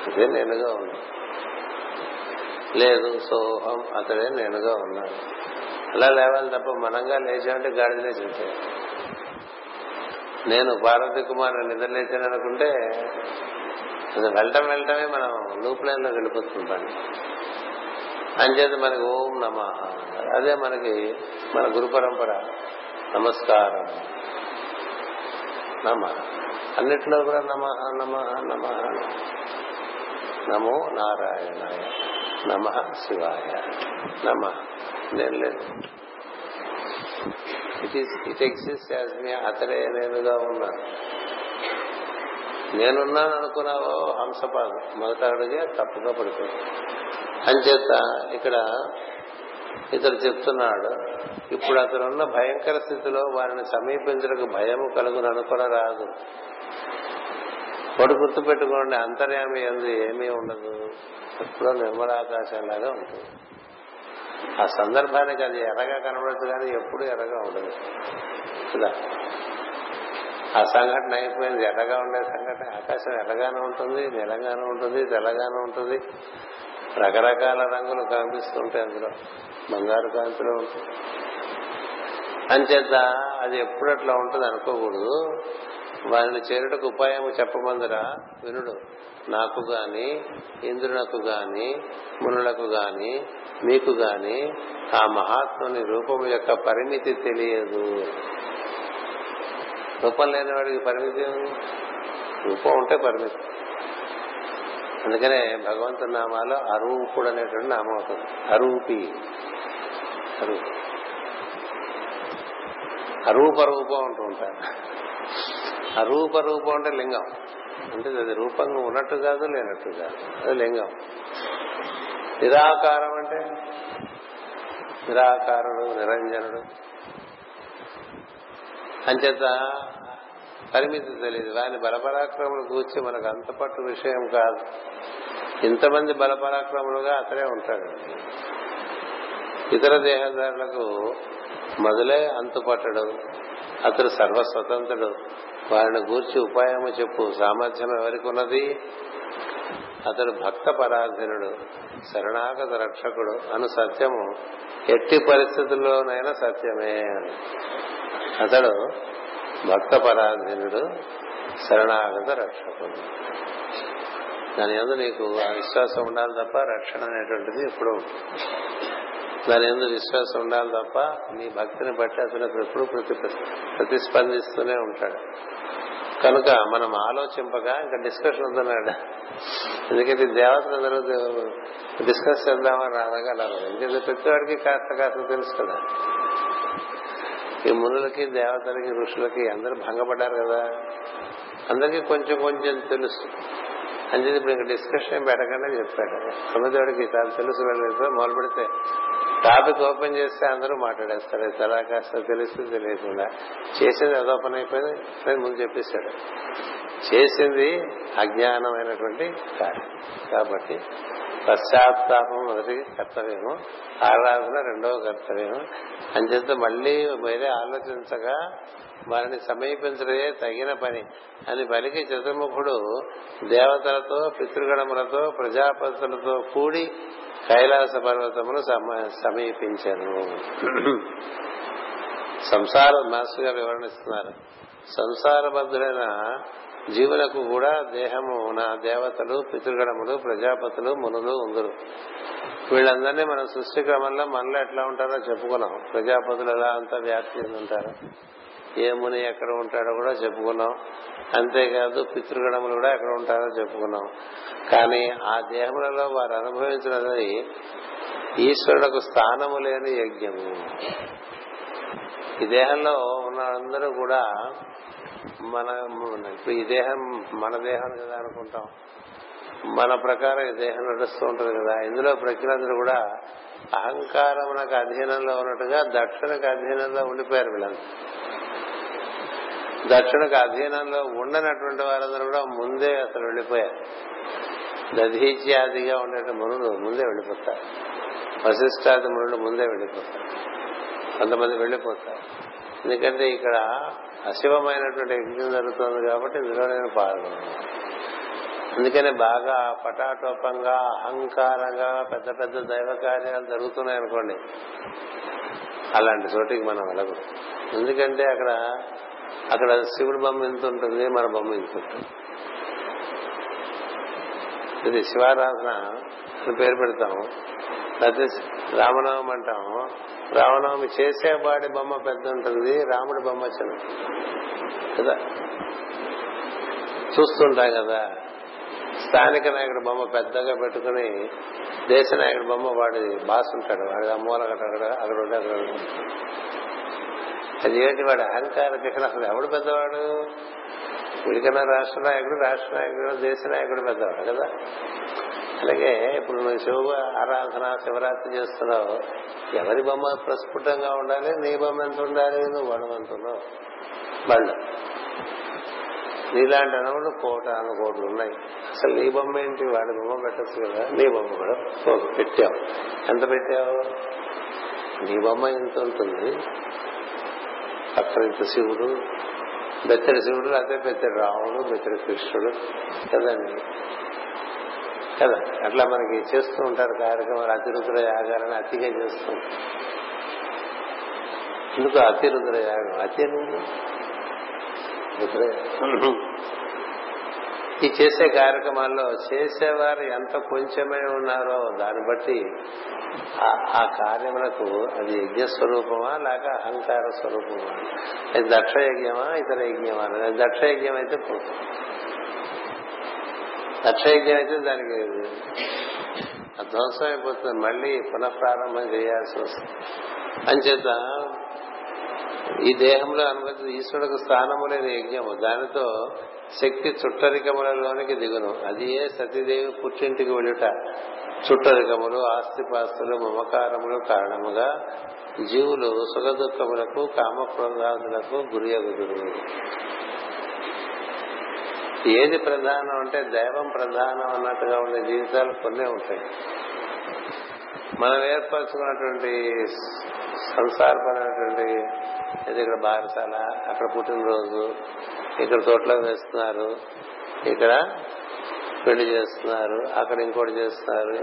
అదే నేనుగా ఉన్నా. లేదు సోహం అతడే నేనుగా ఉన్నాడు. అలా లేవాలి తప్ప మనంగా లేచామంటే గాడిద లేచినట్టే నేను పార్వతి కుమార్ నిద్రలేచాను అనుకుంటే అది వెళ్ళటం వెళ్ళటమే మనం లూప్ లైన్లో వెళ్ళిపోతుంటాం అంచేత మనకి ఓం నమ అదే మనకి మన గురు పరంపర. నమస్కారం. నమ. అన్నిట్లో కూడా నమ నమ నమ నమో. నారాయణాయ నమ శివాయ నమ. నేను లేదు. It is it exist as me అతడే నేనుగా ఉన్నాను. నేనున్నాను అనుకున్నావో హంసపాదం. మొదట అడిగే తప్పుగా పడుతుంది అంచేత ఇక్కడ ఇతడు చెప్తున్నాడు ఇప్పుడు అతనున్న భయంకర స్థితిలో వారిని సమీపించడానికి భయము కలుగును రాదు ఒకటి గుర్తు పెట్టుకోండి అంతర్యామి ఎందు ఏమీ ఉండదు. ఎప్పుడో నిర్మలాకాశంలాగా ఉంటుంది. ఆ సందర్భానికి అది ఎర్రగా కనబడదు కానీ ఎప్పుడు ఎర్రగా ఉండదు. కదా ఆ సంఘటన అయిపోయింది. ఎర్రగా ఉండే సంఘటన. ఆకాశం ఎర్రగానే ఉంటుంది నీలంగానే ఉంటుంది తెల్లగానే ఉంటుంది. రకరకాల రంగులు కనిపిస్తుంటాయి అందులో. బంగారు కాంతిలో ఉంటుంది. అంచేత అది ఎప్పుడు అట్లా ఉంటుంది అనుకోకూడదు. వారిని చేరుటకు ఉపాయం చెప్పమందురా వినుడు. నాకు గాని ఇంద్రునకు గాని మునులకు గాని మీకు గాని ఆ మహాత్ముని రూపం యొక్క పరిమితి తెలియదు. రూపం లేని వాడికి పరిమితి రూపం ఉంటే పరిమితి. అందుకనే భగవంతుని నామాలో అరూపుడు అనేటువంటి నామం అవుతుంది. అరూపి. అరూపి. అరూప రూపం అంటూ ఉంటారు. అరూప రూపం అంటే లింగం. అంటే అది రూపంగా ఉన్నట్టు కాదు లేనట్టు కాదు. అది లింగం. నిరాకారం అంటే? నిరాకారుడు నిరంజనుడు. అంచేత పరిమితి తెలియదు. వాని బలపరాక్రములు కూర్చి మనకు అంత పట్టు విషయం కాదు. ఇంతమంది బలపరాక్రములుగా అతనే ఉంటాడు. ఇతర దేహదారులకు మొదలే అంతుపట్టడు. అతడు సర్వస్వతంత్రుడు. వారిని గూర్చి ఉపాయము చెప్పు. సామర్థ్యం ఎవరికి ఉన్నది? అతడు భక్త పరాధీనుడు శరణాగత రక్షకుడు అను సత్యము. ఎట్టి పరిస్థితుల్లోనైనా సత్యమే అతడు భక్త పరాధీనుడు శరణాగత రక్షకుడు. దాని ఎందు నీకు ఆ విశ్వాసం ఉండాలి తప్ప రక్షణ అనేటువంటిది ఇప్పుడు దాని ఎందు విశ్వాసం ఉండాలి తప్ప నీ భక్తిని బట్టి అతను ఎప్పుడు ప్రతి ప్రతిస్పందిస్తూనే ఉంటాడు. కనుక మనం ఆలోచింపగా ఇంకా డిస్కషన్ ఉందన్నాడు ఎందుకంటే దేవతలందరూ డిస్కస్ చేద్దామని రాదగలరు ఎందుకంటే ప్రతివాడికి కాస్త కాస్త తెలుసు కదా. ఈ మునులకి దేవతలకి ఋషులకి అందరూ భంగపడ్డారు కదా. అందరికీ కొంచెం కొంచెం తెలుసు. అంటే ఇప్పుడు ఇంకా డిస్కషన్ పెట్టకుండా చెప్పాడు. సముద్రుడికి చాలా తెలుసు వెళ్ళలేదు మొదలు పెడితే టాపిక్ ఓపెన్ చేస్తే అందరూ మాట్లాడేస్తారు. చాలా కాస్త తెలిసి తెలియకుండా. చేసింది ఏదో పని అయిపోయింది ముందు చెప్పేశాడు. చేసింది అజ్ఞానమైనటువంటి కార్యం. కాబట్టి పశ్చాత్తాపం మొదటి కర్తవ్యము ఆరాధన రెండవ కర్తవ్యము. అంచేత మళ్ళీ వేరే ఆలోచించగా వారిని సమీపించడమే తగిన పని. అని పలికి చతుర్ముఖుడు దేవతలతో పితృగణములతో ప్రజాపతులతో కూడి కైలాస పర్వతమును సమీపించను సంసార మాస్టర్గా వివరణిస్తున్నారు. సంసారబద్ధులైన జీవులకు కూడా దేహము నా దేవతలు పితృగణములు ప్రజాపతులు మునులు ఉందరు. వీళ్ళందరినీ మన సృష్టి క్రమంలో మనలో ఎట్లా ఉంటారో చెప్పుకున్నాం. ప్రజాపతులు ఎలా అంతా వ్యాప్తి ఉంటారు? ఏ ముని ఎక్కడ ఉంటాడో కూడా చెప్పుకున్నాం. అంతేకాదు పితృగణములు కూడా ఎక్కడ ఉంటారో చెప్పుకున్నాం. కానీ ఆ దేహములలో వారు అనుభవించినది ఈశ్వరులకు స్థానము లేని యజ్ఞము. ఈ దేహంలో ఉన్న కూడా మన ఇప్పుడు ఈ దేహం మన దేహం కదా అనుకుంటాం. మన ప్రకారం ఈ దేహం నడుస్తూ ఉంటుంది కదా. ఇందులో ప్రజలందరూ కూడా అహంకారమునకు అధీనంలో ఉన్నట్టుగా దక్షిణకు అధీనంలో ఉండిపోయారు వీళ్ళంతా దక్షిణకు అధీనంలో ఉండనటువంటి వారందరూ కూడా ముందే అసలు వెళ్ళిపోయారు. దధీచ్యాదిగా ఉండే మునులు ముందే వెళ్ళిపోతారు. వశిష్టాది మునులు ముందే వెళ్ళిపోతారు. కొంతమంది వెళ్ళిపోతారు. ఎందుకంటే ఇక్కడ అశివమైనటువంటి యజ్ఞం జరుగుతుంది కాబట్టి ఇందులో నేను పాల్గొన్నాను. అందుకని బాగా పటాటోపంగా అహంకారంగా పెద్ద పెద్ద దైవ కార్యాలు జరుగుతున్నాయి అనుకోండి అలాంటి చోటికి మనం వెళ్ళకూడదు. ఎందుకంటే అక్కడ అక్కడ శివుడి బొమ్మ ఎంత ఉంటుంది మన బొమ్మ ఎంత ఉంటుంది. ఇది శివారాధన అని పేరు పెడతాము. లేకపోతే రామనవమి అంటాము. రామనవమి చేసేవాడి బొమ్మ పెద్ద ఉంటుంది రాముడి బొమ్మ చిన్న. కదా? చూస్తుంటాం కదా. స్థానిక నాయకుడు బొమ్మ పెద్దగా పెట్టుకుని దేశ నాయకుడు బొమ్మ వాడి బాస్ ఉంటాడు. వాడి మూల అక్కడ అక్కడ అక్కడ అక్కడ అదేంటి వాడు అహంకార కిషన్ అసలు ఎవడు పెద్దవాడు? వీడికన్నా రాష్ట్ర నాయకుడు రాష్ట్ర నాయకుడు దేశ నాయకుడు పెద్దవాడు కదా? అలాగే ఇప్పుడు నువ్వు శివ ఆరాధన శివరాత్రి చేస్తున్నావు. ఎవరి బొమ్మ ప్రస్ఫుటంగా ఉండాలి? నీ బొమ్మ ఎంత ఉండాలి? నువ్వు వడం ఎంత నీలాంటి అనవుడు కోట అను కోట్లు ఉన్నాయి. అసలు నీ బొమ్మ ఏంటి? వాడి బొమ్మ పెట్టచ్చు కదా? నీ బొమ్మ కూడా. పెట్టావు. ఎంత పెట్టావు? నీ బొమ్మ ఎంత ఉంటుంది? పక్కన శివుడు బెత్తడి శివుడు అదే బెత్తడి రాముడు బెత్తడి కృష్ణుడు కదండి? కదా? అట్లా మనకి చేస్తూ ఉంటారు కార్యక్రమాలు అతిరుద్ర యాగాలని అతిగా చేస్తూ ఎందుకు అతిరుద్ర యాగం? అతి ఈ చేసే కార్యక్రమాల్లో చేసేవారు ఎంత కొంచెమే ఉన్నారో దాన్ని బట్టి ఆ కార్యములకు అది యజ్ఞ స్వరూపమా లేక అహంకార స్వరూపమా? అది దక్ష యజ్ఞమా ఇతర యజ్ఞమా? అది దక్ష యజ్ఞం అయితే దక్ష యజ్ఞం అయితే దానికి ధ్వంసం అయిపోతుంది. మళ్ళీ పునఃప్రారంభం చేయాల్సి వస్తుంది. అంచేత ఈ దేహంలో అనుమతి ఈశ్వరుడికి స్థానము లేని యజ్ఞము. దానితో శక్తి చుట్టరికములలోనికి దిగును. అది ఏ సతీదేవి పుట్టింటికి వెళ్ళుట? చుట్టరికములు ఆస్తిపాస్తులు మమకారములు కారణముగా జీవులు సుఖ దుఃఖములకు కామక్రోధాదులకు గురి అగుదురు ఏది ప్రధానం అంటే దైవం ప్రధానం అన్నట్టుగా ఉండే జీవితాలు కొన్ని ఉంటాయి. మనం ఏర్పరచుకున్నటువంటి సంసారపరమైనటువంటి ఇక్కడ బారసాల అక్కడ పుట్టినరోజు ఇక్కడ తోటలో వేస్తున్నారు ఇక్కడ పెళ్ళి చేస్తున్నారు అక్కడ ఇంకోటి చేస్తున్నారు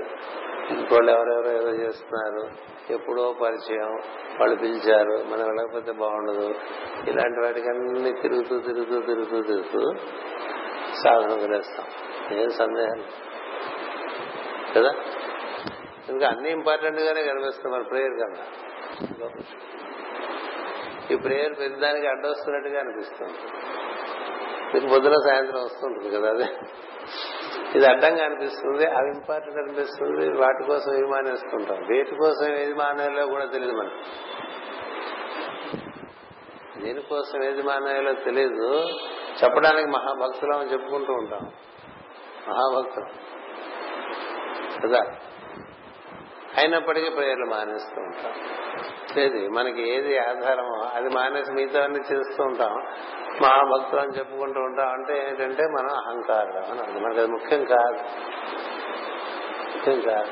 ఇంకోళ్ళు ఎవరెవరో ఏదో చేస్తున్నారు ఎప్పుడో పరిచయం వాళ్ళు పిలిచారు మనం వెళ్ళకపోతే బాగుండదు. ఇలాంటి వాటికి అన్ని తిరుగుతూ తిరుగుతూ తిరుగుతూ తిరుగుతూ సాధన వదిలేస్తాం ఏం సందేహం? కదా? ఇంకా అన్ని ఇంపార్టెంట్ గానే కనిపిస్తాం మన ప్రేయర్ కన్నా. ఈ ప్రేయర్ పెద్దదానికి అడ్డొస్తున్నట్టుగా అనిపిస్తుంది. మీకు పొద్దున సాయంత్రం వస్తుంటుంది కదా అదే. ఇది అడ్డంగా అనిపిస్తుంది అవి ఇంపార్టెంట్ అనిపిస్తుంది వాటి కోసం ఏది మానేస్తుంటాం వేటి కోసం ఏది మానేయాలో కూడా తెలియదు మనకి. దేనికోసం ఏది మానేయాలో తెలియదు చెప్పడానికి మహాభక్తులం అని చెప్పుకుంటూ ఉంటాం. మహాభక్తులం. కదా. అయినప్పటికీ ప్రేయర్లు మానేస్తూ ఉంటాం. లేదు మనకి ఏది ఆధారమో అది మానేసి మిగతా అన్ని చేస్తూ ఉంటాం. మహాభక్తులు అని చెప్పుకుంటూ ఉంటాం అంటే ఏంటంటే మనం అహంకారం అని అది మనకి అది ముఖ్యం కాదు. ముఖ్యం కాదు.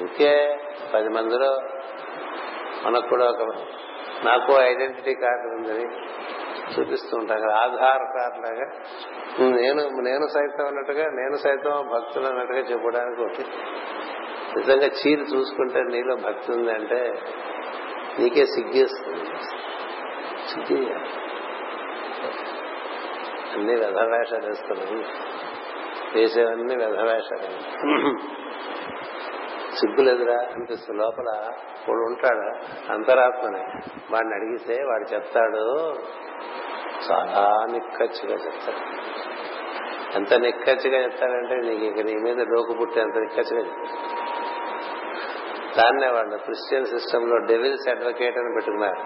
ఇంకే పది మందిలో మనకు కూడా ఒక నాకు ఐడెంటిటీ కార్డు ఉందని చూపిస్తూ ఉంటాం కదా. ఆధార్ కార్డు లాగా. నేను నేను సైతం అన్నట్టుగా నేను సైతం భక్తులు అన్నట్టుగా చెప్పడానికి ఒకటి నిజంగా చీరు చూసుకుంటే నీలో భక్తి ఉంది అంటే నీకే సిగ్గేస్తుంది. సిగ్గి అన్ని వ్యధవేషాలు వేస్తున్నాయి వేసేవన్నీ వ్యధవేషాలు. సిగ్గులేదురా అనిపిస్తుంది. లోపల వాడు ఉంటాడు అంతరాత్మనే. వాడిని అడిగితే వాడు చెప్తాడు చాలా నిక్కచ్చిగా చెప్తాడు. ఎంత నిక్కచ్చిగా చెప్తాడంటే నీకు ఇక నీ మీద డోకు పుట్టి అంత నిక్కచ్చిగా చెప్తాడు. దాన్నే వాళ్ళు క్రిస్టియన్ సిస్టమ్లో డెవిల్స్ అడ్వకేట్ అని పెట్టుకున్నారు.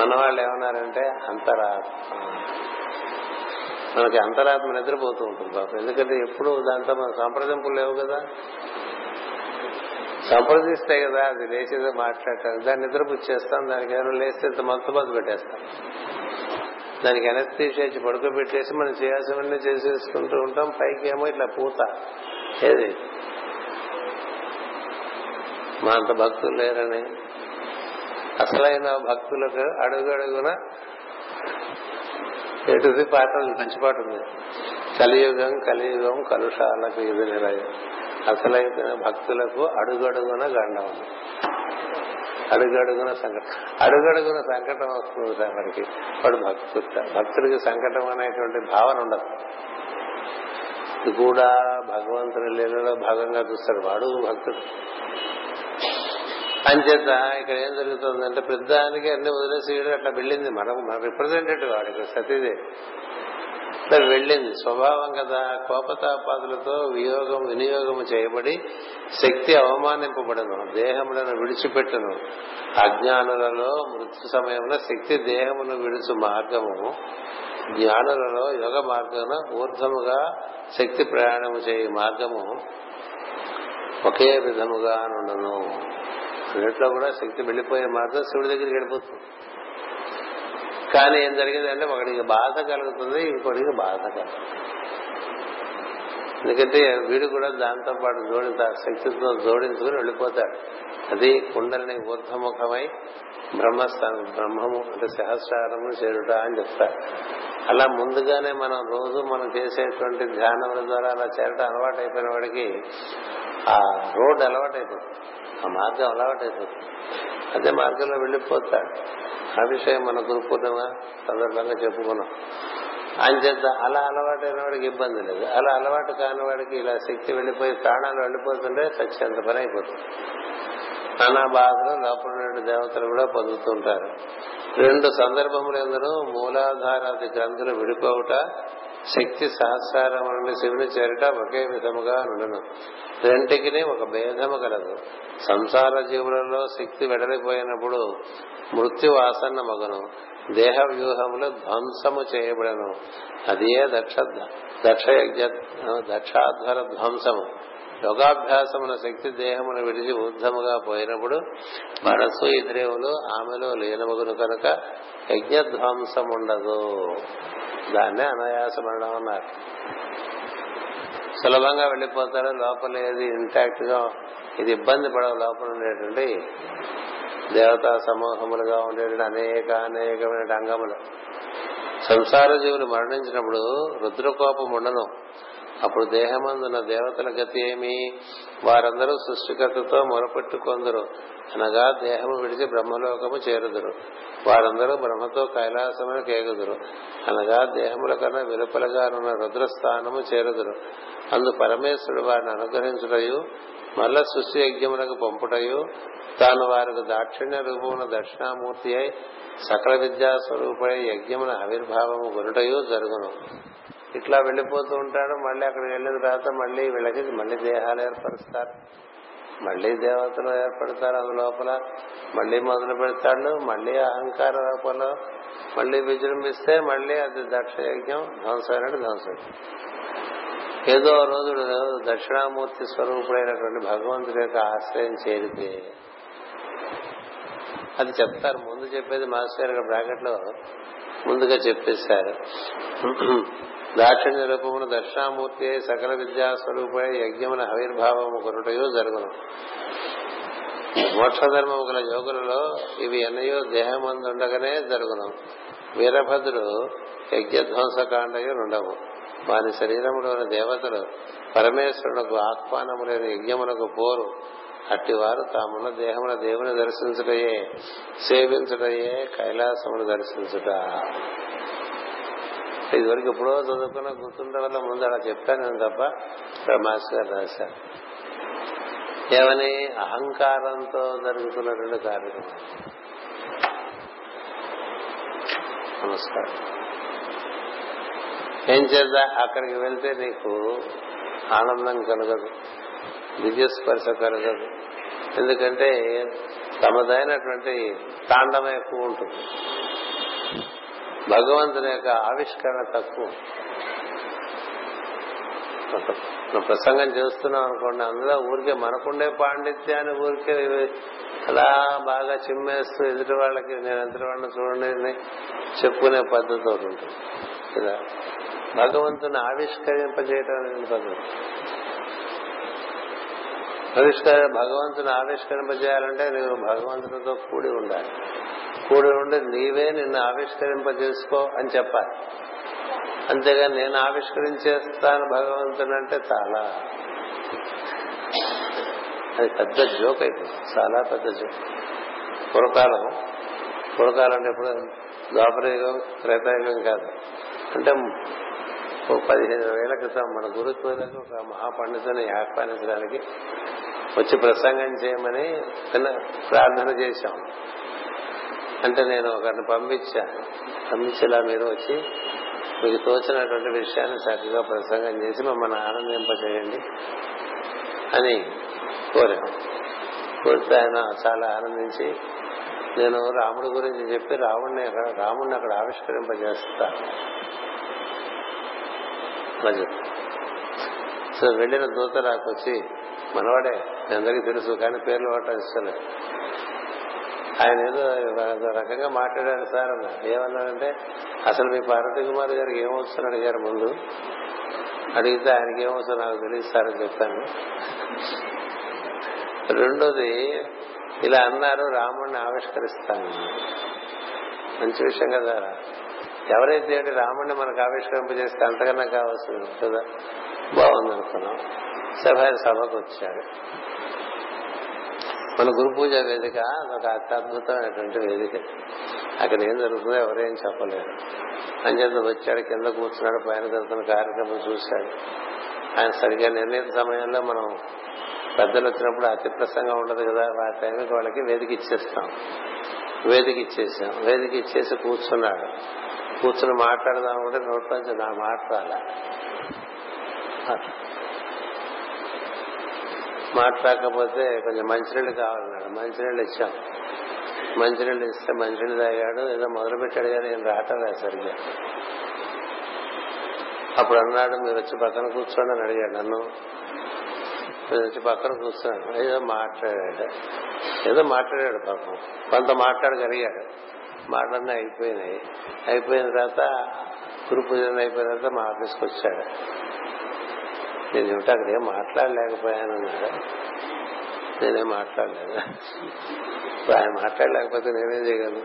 మన వాళ్ళు ఏమన్నారంటే అంతరాత్మ మనకి అంతరాత్మ నిద్రపోతూ ఉంటుంది పాపం. ఎందుకంటే ఎప్పుడు దాంతో మన సంప్రదింపులు లేవు కదా. సంప్రదిస్తే కదా అది లేచేదో మాట్లాడటం దాన్ని నిద్రపుచ్చేస్తాం దానికి ఎవరు లేస్తే ఇంత మత్తు పెట్టేస్తాం. దానికి ఎనస్థీసేసి పడుకోబెట్టేసి మనం చేయాల్సినవన్నీ చేసేసుకుంటూ ఉంటాం. పైకి ఏమో ఇట్లా పూత. ఏది? మా అంత భక్తులు లేరని. అసలైన భక్తులకు అడుగు అడుగున ఎటుది పాట మంచి పాట ఉంది కలియుగం కలియుగం కలుషాలకు ఇది నిలయం అసలైన భక్తులకు అడుగడుగున గండం అడుగడుగున సంకటం అడుగడుగున సంకటం వస్తుంది సార్ మనకి. వాడు భక్తుడు భక్తుడికి సంకటం అనేటువంటి భావన ఉండదు. ఇది కూడా భగవంతుని లీలలో భాగంగా చూస్తాడు వాడు భక్తుడు. అంచేత ఇక్కడ ఏం జరుగుతుందంటే పెద్దానికి అన్ని వదిలేసేయడం అట్లా వెళ్ళింది. మనం మన రిప్రజెంటేటివ్ వాడు ఇక్కడ సతీదేవి వెళ్ళింది. స్వభావం కదా కోపతాపాదులతో వియోగం వినియోగం చేయబడి శక్తి అవమానింపబడను దేహములను విడిచిపెట్టను. అజ్ఞానులలో మృత్యు సమయంలో శక్తి దేహమును విడుచు మార్గము జ్ఞానులలో యోగ మార్గమున ఊర్ధముగా శక్తి ప్రయాణము చేయ మార్గము ఒకే విధముగా నుండును అన్నిట్లో కూడా శక్తి వెళ్ళిపోయే మార్గం శివుడి దగ్గరికి వెళ్ళిపోతుంది. కానీ ఏం జరిగిందంటే ఒకడికి బాధ కలుగుతుంది ఇంకోటికి బాధ కలుగుతుంది. ఎందుకంటే వీడు కూడా దాంతో పాటు జోడి శక్తితో జోడించుకుని వెళ్ళిపోతాడు. అది కుండలిని ఊర్ధముఖమై బ్రహ్మస్థానం బ్రహ్మము అంటే సహస్రారము చేరుట అని చెప్తారు. అలా ముందుగానే మనం రోజు మనం చేసేటువంటి ధ్యానముల ద్వారా అలా చేరటం అలవాటు అయిపోయిన వాడికి ఆ రోడ్ అలవాటు అయిపోతుంది ఆ మార్గం అలవాటు అయిపోతుంది అదే మార్గంలో వెళ్ళిపోతాడు ఆ విషయం మన గురు పూర్ణిమ సందర్భంగా చెప్పుకున్నాం. ఆయన చేత అలా అలవాటైన వాడికి ఇబ్బంది లేదు. అలా అలవాటు కాని వాడికి ఇలా శక్తి వెళ్ళిపోయి ప్రాణాలు వెళ్ళిపోతుంటే సత్యంత పని అయిపోతుంది. నానా బాధలు లోపల రెండు దేవతలు కూడా పొందుతుంటారు. రెండు సందర్భములు ఎందరూ మూలాధారాది గ్రంథులు విడిపోవుట శక్తి సహస్రారం నుండి శివుని చేరట ఒకే విధముగా నుండును. రెంటికి ఒక భేదము కలదు. సంసార జీవులలో శక్తి వెడలిపోయినప్పుడు మృత్యు ఆసన్న మగను దేహ వ్యూహములు ధ్వంసము చేయబడను. అదే దక్ష దక్షయజ్ఞ దక్షాధ్వర ధ్వంసము. యోగాభ్యాసమున శక్తి దేహమును విడిచి ఊర్ధముగా పోయినప్పుడు మనసు ఇంద్రియములు ఆమెలో లీనమగును కనుక యజ్ఞధ్వంసం ఉండదు దాన్నే అనాయాస మరణం అన్నారు సులభంగా వెళ్ళిపోతారు లోపల ఏది ఇంటాక్ట్గా ఇది ఇబ్బంది పడవ లోపల ఉండేటువంటి దేవతా సమూహములుగా ఉండేటువంటి అనేక అనేకమైన అంగములు సంసార జీవులు మరణించినప్పుడు రుద్రకోపం ఉండను అప్పుడు దేహమందున్న దేవతల గతి ఏమి? వారందరూ సృష్టికర్తతో మొరపెట్టుకొందరు. అనగా దేహము విడిచి బ్రహ్మలోకము చేరుదురు. వారందరూ బ్రహ్మతో కైలాసమును కేగుదురు అనగా దేహముల కన్నా వెలుపలగానున్న రుద్రస్థానము చేరుదురు. అందు పరమేశ్వరుడు వారిని అనుగ్రహించుటయు మళ్ళా సృష్టి యజ్ఞములకు పంపుటయు తాను వారికి దాక్షిణ్య రూపమున దక్షిణామూర్తి అయి సకల విద్యా స్వరూపై యజ్ఞమున ఆవిర్భావము కొనుటయు జరుగును. ఇట్లా వెళ్ళిపోతూ ఉంటాడు మళ్ళీ అక్కడికి వెళ్ళిన తర్వాత మళ్ళీ వీళ్ళకి మళ్ళీ దేహాలు ఏర్పరుస్తారు మళ్ళీ దేవతలు ఏర్పడతారు అందులోపల మళ్ళీ మొదలు పెడతాడు మళ్ళీ అహంకార రూపంలో మళ్ళీ విజృంభిస్తే మళ్ళీ అది దక్ష యజ్ఞం ధ్వంసమైనట్టు ధ్వంసం. ఏదో రోజు దక్షిణామూర్తి స్వరూపుడైనటువంటి భగవంతుడి యొక్క ఆశ్రయం చేరితే అది చెప్తారు. ముందు చెప్పేది మాస్టర్ గారు బ్రాకెట్లో ముందుగా చెప్పేశారు. దాక్షిణ్య రూపమున దక్షిణామూర్తి సకల విద్యా స్వరూపై యజ్ఞమున ఆవిర్భావము కొనుటయో జరుగును. మోక్షధర్మము గల యోగులలో ఇవి ఎన్నయో దేహమందుండగానే జరుగును. వీరభద్రుడు యజ్ఞధ్వంసకాండయు ఉండవు వారి శరీరములోని దేవతలు పరమేశ్వరునకు ఆహ్వానము లేని యజ్ఞమునకు పోరు. అట్టివారు తామున్న దేహమున దేవుని దర్శించుటయే సేవించుటయే కైలాసమును దర్శించుట. ఇదివరకు ఎప్పుడో చదువుకున్న గుర్తుండే ముందు అలా చెప్పాను నేను తప్ప ఇక్కడ మాస్టర్ గారు రాశారు. ఏమని? అహంకారంతో జరుగుతున్నటువంటి కార్యక్రమం నమస్కారం. ఏం చేద్దా? అక్కడికి వెళ్తే నీకు ఆనందం కలగదు దివ్యస్పర్శ కలగదు. ఎందుకంటే తమదైనటువంటి తాండవం ఎక్కువ ఉంటుంది. భగవంతుని యొక్క ఆవిష్కరణ తక్కువ నువ్వు ప్రసంగం చేస్తున్నాం అనుకోండి అందులో ఊరికే మనకుండే పాండిత్యాన్ని ఊరికే అలా బాగా చిమ్మేస్తూ ఎదుటి వాళ్ళకి నేను ఎదుటి వాళ్ళని చూడండి చెప్పుకునే పద్ధతి ఒకటి ఉంటుంది. ఇలా భగవంతుని ఆవిష్కరింపజేయటం అనేది పద్ధతి. ఆవిష్కర భగవంతుని ఆవిష్కరింపజేయాలంటే నువ్వు భగవంతునితో కూడి ఉండాలి. కూడి ఉండి నీవే నిన్ను ఆవిష్కరింపజేసుకో అని చెప్పాలి. అంతేగా నేను ఆవిష్కరించేస్తాను భగవంతుని అంటే చాలా. అది పెద్ద జోక్ అయిపోయింది. చాలా పెద్ద జోక్. పురకాలం. పురకాలం అంటే ఇప్పుడు ద్వాపరయుగం త్రేతాయుగం కాదు. అంటే ఓ పదిహేను వేల క్రితం మన గురుత్వలకు ఒక మహాపండితుని ఆహ్వానించడానికి వచ్చి ప్రసంగం చేయమని ప్రార్థన చేశాం. అంటే నేను ఒకరిని పంపించాను పంపించేలా మీరు వచ్చి మీకు తోచినటువంటి విషయాన్ని చక్కగా ప్రసంగం చేసి మమ్మల్ని ఆనందింపజేయండి అని కోరాను. కోరితే ఆయన చాలా ఆనందించి నేను రాముడి గురించి చెప్పి రాముడిని అక్కడ రాముడిని అక్కడ ఆవిష్కరింపజేస్తా అలా సో వెళ్ళిన దూత నాకు వచ్చి మనవాడే అందరికీ తెలుసు కానీ పేర్లు వాడటం ఇస్తలేదు. ఆయన ఏదో రకంగా మాట్లాడారు సార్ అన్న ఏమన్నారంటే అసలు మీ పార్వతీ కుమార్ గారికి ఏమవుతుందని అడిగారు ముందు. అడిగితే ఆయనకి ఏమవుతుందో నాకు తెలియదు సార్ అని చెప్పాను. రెండోది ఇలా అన్నారు రాముడిని ఆవిష్కరిస్తాను. మంచి విషయం కదా. ఎవరైతే ఏంటి రాముడిని మనకు ఆవిష్కరింపజేస్తే అంతకన్నా కావాల్సింది కదా బాగుంది అనుకున్నాం సభ సభకు వచ్చాడు. మన గురు పూజ వేదిక ఒక అత్యద్భుతమైనటువంటి వేదిక. అక్కడ ఏం జరుగుతుందో ఎవరేం చెప్పలేరు. అంచేత వచ్చాడు కింద కూర్చున్నాడు పైన జరుగుతున్న కార్యక్రమం చూశాడు. ఆయన సరిగ్గా నిర్ణీత సమయంలో మనం పెద్దలు వచ్చినప్పుడు అతి ప్రసంగం ఉండదు కదా ఆ టైంకి వాళ్ళకి వేదిక ఇచ్చేస్తాం. వేదిక ఇచ్చేసాం. వేదిక ఇచ్చేసి కూర్చున్నాడు. కూర్చుని మాట్లాడదాం కూడా నోట్లోంచి నా మాట రాలే. మాట్లాడకపోతే కొంచెం మంచినీళ్ళు కావాలన్నాడు మంచినీళ్ళు ఇచ్చాం. మంచినీళ్ళు ఇస్తే మంచినీళ్ళు తాగాడు. ఏదో మొదలుపెట్టాడు కానీ నేను రావటం లేదు సరిగ్గా. అప్పుడు అన్నాడు మీరు వచ్చి పక్కన కూర్చోండి అని అడిగాడు నన్ను. మీరు వచ్చి పక్కన కూర్చున్నాడు ఏదో మాట్లాడాడు. ఏదో మాట్లాడాడు పాపం. కొంత మాట్లాడగలిగాడు మాటలన్నీ అయిపోయినాయి. అయిపోయిన తర్వాత గురు పూజ అయిపోయిన తర్వాత మా ఆఫీస్కి వచ్చాడు. నేను ఏమిటి అక్కడ ఏం మాట్లాడలేకపోయానన్నాడు? నేనేం మాట్లాడలేదు? ఆయన మాట్లాడలేకపోతే నేనేం చేయగలను?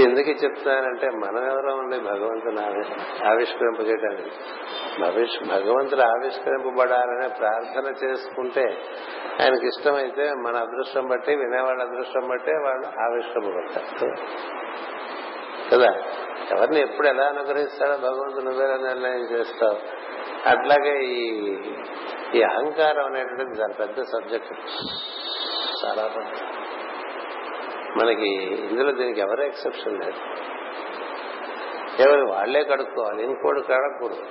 ఎందుకు చెప్తున్నానంటే మనం ఎవరో ఉంది భగవంతుని ఆవిష్కరింపజేయడానికి భవిష్ భగవంతుడు ఆవిష్కరింపబడాలనే ప్రార్థన చేసుకుంటే ఆయనకి ఇష్టమైతే మన అదృష్టం బట్టి వినేవాళ్ళ అదృష్టం బట్టే వాళ్ళు ఆవిష్కరింపబడతారు. కదా? ఎవరిని ఎప్పుడు ఎలా అనుగ్రహిస్తాడో భగవంతుడు నువ్వేలా నిర్ణయం చేస్తావు? అట్లాగే ఈ ఈ అహంకారం అనేటువంటిది చాలా పెద్ద సబ్జెక్ట్ చాలా మనకి ఇందులో దీనికి ఎవరు ఎక్సెప్షన్ లేదు. ఎవరు వాళ్ళే కడుక్కోవాలి ఇంకోటి కడగకూడదు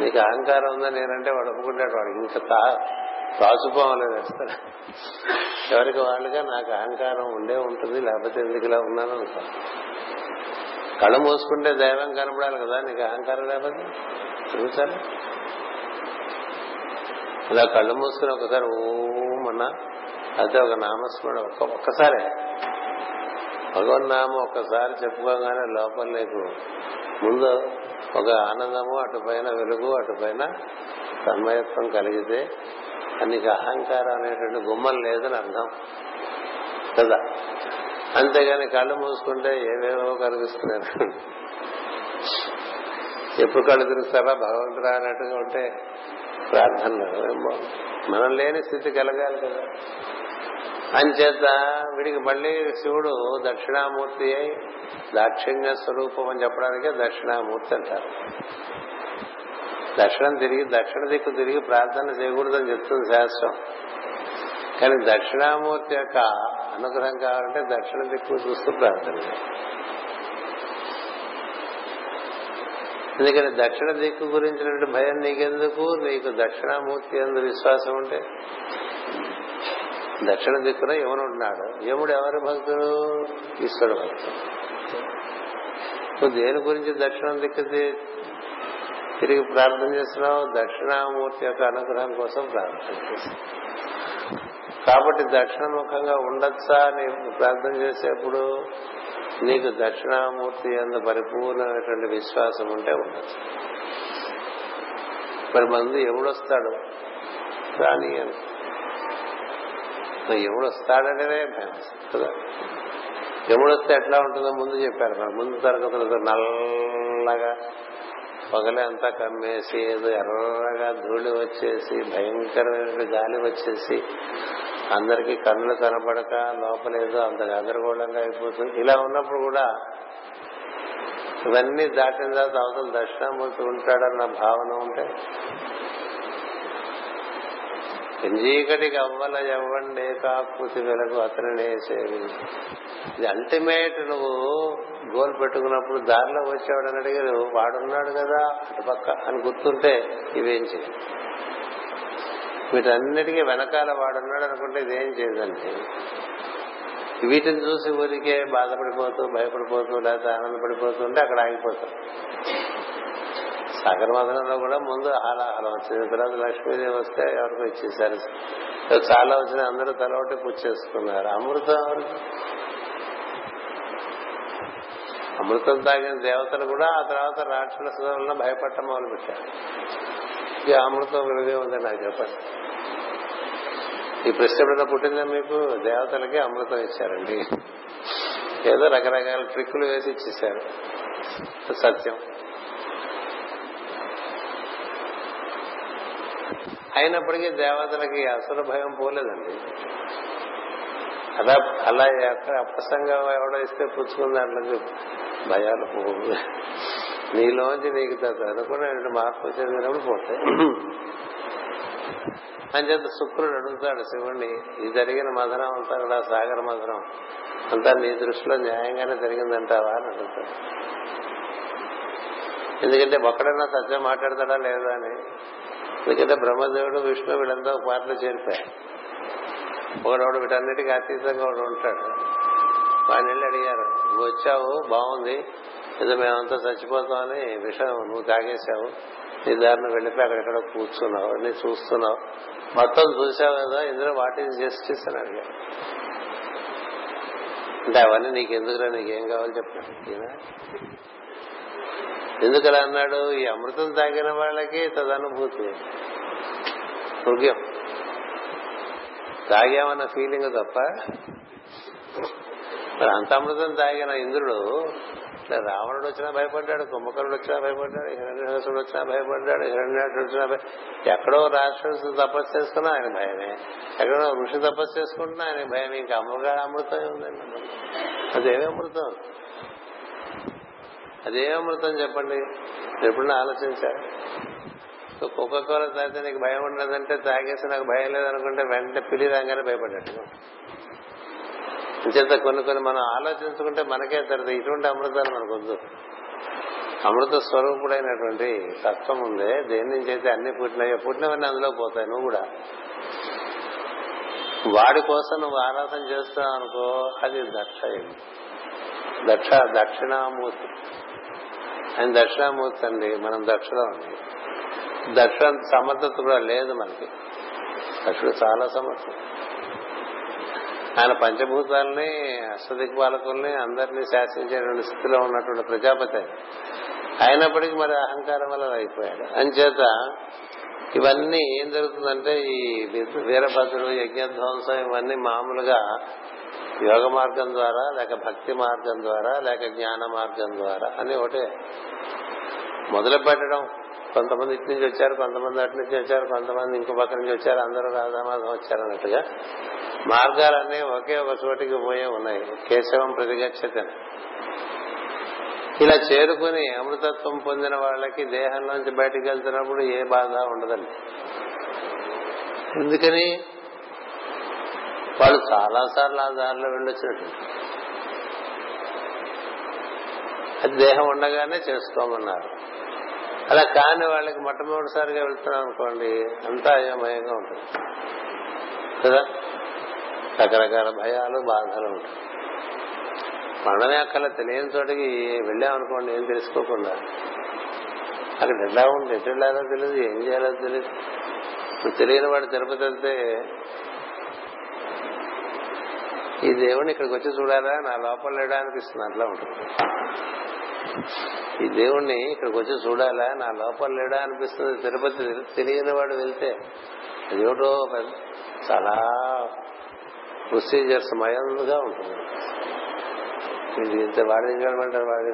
నీకు అహంకారం ఉందా నేనంటే వాడు ఒప్పుకుంటాడు వాడు ఇంకా తా రాసుపోవలేదు వేస్తాడు. ఎవరికి వాళ్ళుగా నాకు అహంకారం ఉండే ఉంటుంది లేకపోతే ఎందుకు ఇలా ఉన్నాను అనుకో. కళ్ళు మూసుకుంటే దైవం కనపడాలి కదా నీకు అహంకారం లేకపోతే? చూసారు? ఇలా కళ్ళు మూసుకుని ఒకసారి ఓం అన్నా అయితే ఒక నామస్మరణ. ఒక్క ఒక్కసారే. భగవన్నామం ఒక్కసారి చెప్పుకోగానే లోపల నీకు ముందు ఒక ఆనందము అటు పైన వెలుగు అటు పైన తన్మయత్వం కలిగితే నీకు అహంకారం అనేటువంటి గుమ్మం లేదని అర్థం. కదా? అంతేగాని కళ్ళు మూసుకుంటే ఏవేవో కనిపిస్తున్నారు ఎప్పుడు కళ్ళు తిరుగుతారా భగవంతుడా అన్నట్టుగా ఉంటే ప్రార్థనలు మనం లేని స్థితి కలగాలి కదా. అంచేత వీడికి మళ్ళీ శివుడు దక్షిణామూర్తి అయి దాక్షిణ్య స్వరూపం అని చెప్పడానికే దక్షిణామూర్తి అంటారు. దక్షిణం తిరిగి దక్షిణ దిక్కు తిరిగి ప్రార్థన చేయకూడదని చెప్తుంది శాస్త్రం. కానీ దక్షిణామూర్తి యొక్క అనుగ్రహం కావాలంటే దక్షిణ దిక్కు చూస్తూ ప్రార్థన చేయాలి. ఎందుకంటే దక్షిణ దిక్కు గురించినటువంటి భయం నీకెందుకు? నీకు దక్షిణామూర్తి ఎందు విశ్వాసం ఉంటే. దక్షిణ దిక్కున యముడు ఉన్నాడు. యముడు ఎవరి భక్తుడు? ఈశ్వరుడు భక్తుడు. నువ్వు దేని గురించి దక్షిణం దిక్కు తిరిగి ప్రార్థన చేస్తున్నావు? దక్షిణామూర్తి యొక్క అనుగ్రహం కోసం ప్రార్థన చేస్తున్నావు. కాబట్టి దక్షిణముఖంగా ఉండొచ్చా అని ప్రార్థన చేసేప్పుడు నీకు దక్షిణామూర్తి అందు పరిపూర్ణమైనటువంటి విశ్వాసం ఉంటే ఉండదు మరి మంది ఎవడొస్తాడు? రాని అని. మరి ఎవడు భయం. కదా? ఎవడు వస్తే ఎట్లా ఉంటుందో ముందు చెప్పారు. మరి ముందు తరగతులతో నల్లగా పగలే అంతా కమ్మేసి ఏదో ఎర్రగా ధూళి వచ్చేసి భయంకరమైన గాలి వచ్చేసి అందరికీ కన్నులు కనపడక లోపలేదో అంత గందరగోళంగా అయిపోతుంది. ఇలా ఉన్నప్పుడు కూడా ఇవన్నీ దాటిన తర్వాత అవతల దక్షిణామూర్తి ఉంటాడన్న భావన ఉంటే చీకటికి అవ్వల ఎవ్వండే కాకృతి వెలకు అతనినే సేవి ఇది అల్టిమేట్ నువ్వు గోల్ పెట్టుకున్నప్పుడు దారిలో వచ్చేవాడని అడిగారు వాడున్నాడు కదా అటుపక్క అని గుర్తుంటే ఇవేం చేయాలి వీటన్నిటికీ వెనకాల వాడున్నాడు అనుకుంటే ఇదేం చేయదండి. వీటిని చూసి ఊరికే బాధపడిపోతూ భయపడిపోతూ లేకపోతే ఆనందపడిపోతూ ఉంటే అక్కడ ఆగిపోతాం. సాగర మదనంలో కూడా ముందు హాలాహలం వచ్చింది. తర్వాత లక్ష్మీదేవి వస్తే ఎవరికో ఇచ్చేసారు చాలా వచ్చిన అందరూ తల ఒకటి పుచ్చేసుకున్నారు అమృతం ఎవరికి? అమృతం తాగిన దేవతలు కూడా ఆ తర్వాత రాక్షసులను భయపడటం మొదలుపెట్టారు. ఈ అమృతం విలువే ఉందని నాకు చెప్పండి. ఈ ప్రశ్న ఎప్పుడైనా పుట్టిందా మీకు? దేవతలకి అమృతం ఇచ్చారండి. ఏదో రకరకాల ట్రిక్కులు వేసి ఇచ్చేశారు. సత్యం. అయినప్పటికీ దేవతలకి అసలు భయం పోలేదండి. అలా అలా ఎక్కడ అప్రసంగం ఎవడో ఇస్తే పుచ్చుకున్న దాంట్లోకి భయాలు పోవు. నీలోంచి నీకు అనుకున్న మార్పు చెందినప్పుడు పోతాయి అంచేత శుక్రుడు అడుగుతాడు శివుణ్ణి ఇది జరిగిన మధురం అంతా కూడా సాగర మధురం అంతా నీ దృష్టిలో న్యాయంగానే జరిగిందంటావా? అని అడుగుతాడు. ఎందుకంటే ఒక్కడన్నా సత్యం మాట్లాడతాడా లేదా అని. ఎందుకంటే బ్రహ్మదేవుడు విష్ణు వీళ్ళంతా ఒక పాటలో చేరిపోయారు. ఒకడోడు వీటన్నిటికీ అతీతంగా ఒకడు ఉంటాడు. వాళ్ళు వెళ్ళి అడిగారు నువ్వు వచ్చావు? బాగుంది. ఏదో మేమంతా చచ్చిపోతామని విషయం నువ్వు తాగేశావు. నీ దారిని వెళ్ళిపోయి అక్కడెక్కడ కూర్చున్నావు నీ చూస్తున్నావు. మొత్తం చూసావు కదా ఇందులో వాటిని ఈజ్ జస్టిస్ అని అంటే అవన్నీ నీకు ఎందుకురా నీకేం కావాలి చెప్పాను ఎందుకలా అన్నాడు? ఈ అమృతం తాగిన వాళ్ళకి తదనుభూతి. ముఖ్యం తాగామన్న ఫీలింగ్ తప్ప. అంత అమృతం తాగిన ఇంద్రుడు ఇట్లా రావణుడు వచ్చినా భయపడ్డాడు కుంభకర్ణుడు వచ్చినా భయపడ్డాడు హిరణ్యసుడు వచ్చినా భయపడ్డాడు హిరణ్యాడు వచ్చినా ఎక్కడో రాక్షసు తపస్సు చేసుకున్నా ఆయన భయమే. ఎక్కడో ఋషి తపస్సు చేసుకుంటున్నా ఆయన భయం ఇంకా అమృగా అమృతం ఉందండి. అదేమే అమృతం? అదే అమృతం చెప్పండి? ఎప్పుడన్నా ఆలోచించారు కుక్క కోల తాగితే నీకు భయం ఉండదంటే తాగేసి నాకు భయం లేదనుకుంటే వెంటనే పిలి రాగానే భయపడ్డట్టు అంచేత కొన్ని కొన్ని మనం ఆలోచించుకుంటే మనకే తెలియదు ఇటువంటి అమృతాలు మనకు వద్దు అమృత స్వరూపుడైనటువంటి తత్వం ఉందే. దేని నుంచి అయితే అన్ని పుట్టినాయో పుట్టినవన్నీ అందులో పోతాయి నువ్వు కూడా. వాడి కోసం నువ్వు ఆరాధన చేస్తావు అనుకో అది దక్ష దక్ష దక్షిణామూర్తి. ఆయన దక్షిణామూర్తి అండి మనం దక్షిణం అండి. దక్షిణ సమర్థత కూడా లేదు మనకి. దక్షుడు చాలా సమర్థం ఆయన పంచభూతాలని అష్టదిక్పాలకుల్ని అందరినీ శాసించేటువంటి స్థితిలో ఉన్నటువంటి ప్రజాపతి అయినప్పటికీ మరి అహంకారం వల్ల అయిపోయాడు. అంచేత ఇవన్నీ ఏం జరుగుతుందంటే ఈ వీరభద్రుడు యజ్ఞధ్వంసం ఇవన్నీ మామూలుగా యోగ మార్గం ద్వారా లేక భక్తి మార్గం ద్వారా లేక జ్ఞాన మార్గం ద్వారా అని ఒకటే. మొదలు పెట్టడం కొంతమంది ఇటు నుంచి వచ్చారు కొంతమంది అటు నుంచి వచ్చారు కొంతమంది ఇంకో పక్క నుంచి వచ్చారు అందరూ రాధామాధం వచ్చారు అన్నట్టుగా మార్గాలన్నీ ఒకే ఒక చోటికి పోయే ఉన్నాయి. కేశవం ప్రతిగచ్చతని ఇలా చేరుకుని అమృతత్వం పొందిన వాళ్ళకి దేహంలోంచి బయటికి వెళ్తున్నప్పుడు ఏ బాధ ఉండదండి. ఎందుకని? వాళ్ళు చాలా సార్లు ఆ దారిలో వెళ్ళొచ్చినట్టు. అది దేహం ఉండగానే చేసుకోమన్నారు. అలా కాని వాళ్ళకి మొట్టమొదటిసారిగా వెళ్తున్నాం అనుకోండి అంతా అయోమయంగా ఉంటుంది. కదా? రకరకాల భయాలు బాధలు ఉంటాయి. మనమే అక్కడ తెలియని చోటికి వెళ్ళామనుకోండి ఏం తెలుసుకోకుండా. అక్కడ ఎలా ఉంది ఎటు వెళ్ళాలో తెలియదు ఏం చేయాలో తెలియదు ఇప్పుడు తెలియని వాడు తిరుపతి వెళ్తే ఈ దేవుడిని ఇక్కడికి వచ్చి చూడాలా? నా లోపల లేడా అనిపిస్తుంది అట్లా ఉంటుంది. ఈ దేవుణ్ణి ఇక్కడికి వచ్చి చూడాలా? నా లోపల లేడా అనిపిస్తుంది. తిరుపతి తెలియని వాడు వెళ్తే అదేమిటో చాలా ప్రొసీజర్స్ మయంగా ఉంటుంది. వీళ్ళు ఇంత వాడిని తిరగమంటారు వాడి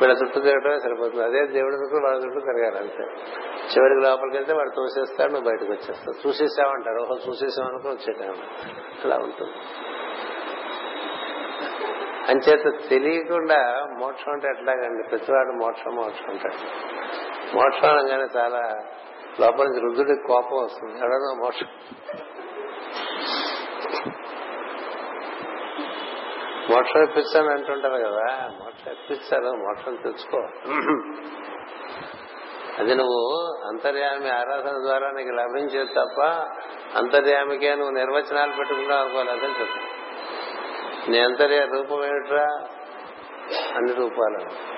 వీళ్ళ చుట్టూ తిరగటమే సరిపోతుంది. అదే దేవుడి చుట్టూ వాళ్ళ చుట్టూ తిరగాలి అంతే. చివరికి లోపలికి వెళ్తే వాడు తోసేస్తాడు నువ్వు బయటకు వచ్చేస్తావు. చూసేసామంటారు ఓహో చూసేసామనుకో వచ్చేటాను అలా ఉంటుంది. అంచేత తెలియకుండా మోక్షం అంటే ఎట్లాగండి? ప్రతివాడు మోక్షం మోక్షం అంటాడు. మోక్షం అనగానే చాలా లోపల నుంచి రుద్రుడికి కోపం వస్తుంది. ఎవడనో మోక్షం మోక్షం ఇప్పించాను అంటుంటారు కదా మోక్షం ఇప్పించారు మోక్షం తెచ్చుకో. అది నువ్వు అంతర్యామి ఆరాధన ద్వారా నీకు లభించేది తప్ప అంతర్యామికే నువ్వు నిర్వచనాలు పెట్టుకున్నావు అనుకోలేదని చెప్పు. నీ అంతర్య రూపం ఏమిట్రా? అన్ని రూపాలు.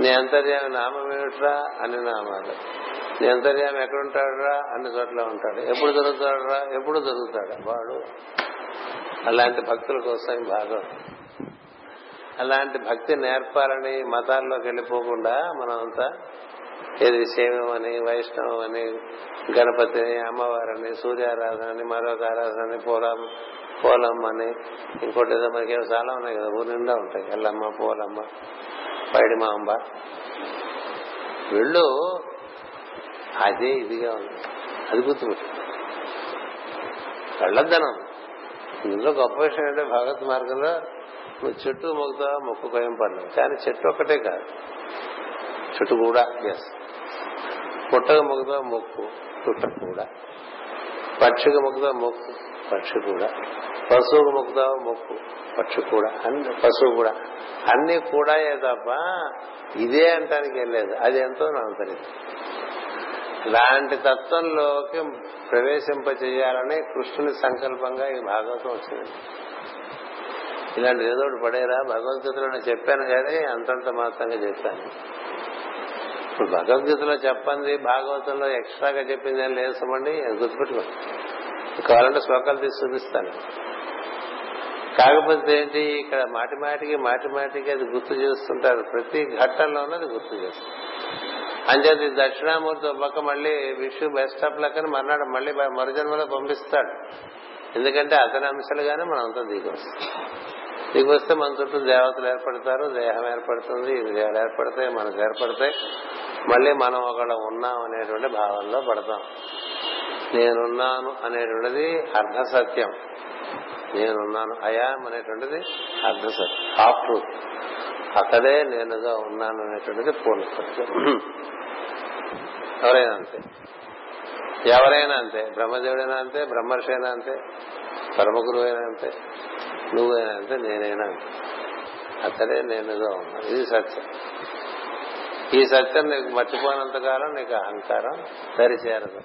నీ అంతర్యామి నామం ఏమిట్రా? అన్ని నామాలు. నీ అంతర్యామి ఎక్కడుంటాడురా? అన్ని చోట్ల ఉంటాడు. ఎప్పుడు దొరుకుతాడురా? ఎప్పుడు దొరుకుతాడు? వాడు. అలాంటి భక్తుల కోసం బాగా అలాంటి భక్తి నేర్పాలని మతాల్లోకి వెళ్ళిపోకుండా మనమంతా ఏది శైవమని అని వైష్ణవం అని గణపతిని అమ్మవారని సూర్యారాధనని మరొక ఆరాధనని పోలం పోలమ్మ అని ఇంకోటి ఏదో మనకి చాలా ఉన్నాయి కదా ఊరి నిండా ఉంటాయి. ఎల్లమ్మ పోలమ్మ పైడిమాంబ. వెళ్ళు అదే ఇదిగా ఉంది. అది గుర్తుపెట్టు. కళ్ళద్దనం. ఇందులో గొప్ప విషయం అంటే భగవత్ మార్గంలో నువ్వు చెట్టు మొక్కుతావా మొక్కు కోయం పడలేవు కానీ చెట్టు ఒక్కటే కాదు. చెట్టు కూడా ఎస్ పుట్టక మొక్కుతావా మొక్కు. పుట్ట కూడా. పక్షికి మొక్కుతా మొక్కు. పక్షి కూడా. పశువుకు మొక్కుతా మొక్కు. పక్షి కూడా. అన్ని పశువు కూడా. అన్ని కూడా తప్ప ఇదే అంటానికి వెళ్ళలేదు అది ఎంతో నాకు తెలియదు. లాంటి తత్వంలోకి ప్రవేశింప చేయాలని కృష్ణుని సంకల్పంగా ఈ భాగవతం వచ్చింది. ఇలాంటి ఏదో ఒకటి పడేరా భగవద్గీతలో నేను చెప్పాను కానీ అంతంత మాత్రంగా చెప్పాను. ఇప్పుడు భగవద్గీతలో చెప్పండి భాగవతంలో ఎక్స్ట్రాగా చెప్పింది ఏం లేదు సమండి గుర్తుపెట్టుకోండి కావాలంటే శ్లోకాలు తీసి చూపిస్తాను. కాకపోతే ఏంటి ఇక్కడ మాటి మాటికి మాటి మాటికి అది గుర్తు చేస్తుంటారు. ప్రతి ఘట్టంలోనూ అది గుర్తు చేస్తారు అంచేది దక్షిణామూర్తి పక్క మళ్ళీ విషు బెస్ట్ ఆఫ్ లక్ అని మర్నాడు మళ్ళీ మరుజన్మలో పంపిస్తాడు. ఎందుకంటే అతని అంశాలుగానే మనం అంతా దిగొస్తాం దిగొస్తే మన చుట్టూ దేవతలు ఏర్పడతారు దేహం ఏర్పడుతుంది ఇంద్రియాలు ఏర్పడతాయి మనకు ఏర్పడతాయి. మళ్ళీ మనం ఒకళ్ళ ఉన్నాం అనేటువంటి భావనలో పడతాం. నేనున్నాను అనేటువంటిది అర్ధ సత్యం నేనున్నాను అయాం అనేటువంటిది అర్ధ సత్యం హాఫ్ ట్రూత్. అక్కడే నేనుగా ఉన్నాను అనేటువంటిది పూర్ణ సత్యం. ఎవరైనా అంతే. ఎవరైనా అంతే. బ్రహ్మదేవుడైనా అంతే బ్రహ్మర్షి అయినా అంతే పరమగురువు అయినా అంతే. నువ్వు అంటే నేనైనా అతడే నేనుగా ఉన్నా. ఇది సత్యం. ఈ సత్యం నీకు మర్చిపోయినంత కాలం నీకు అహంకారం సరిచేరదు.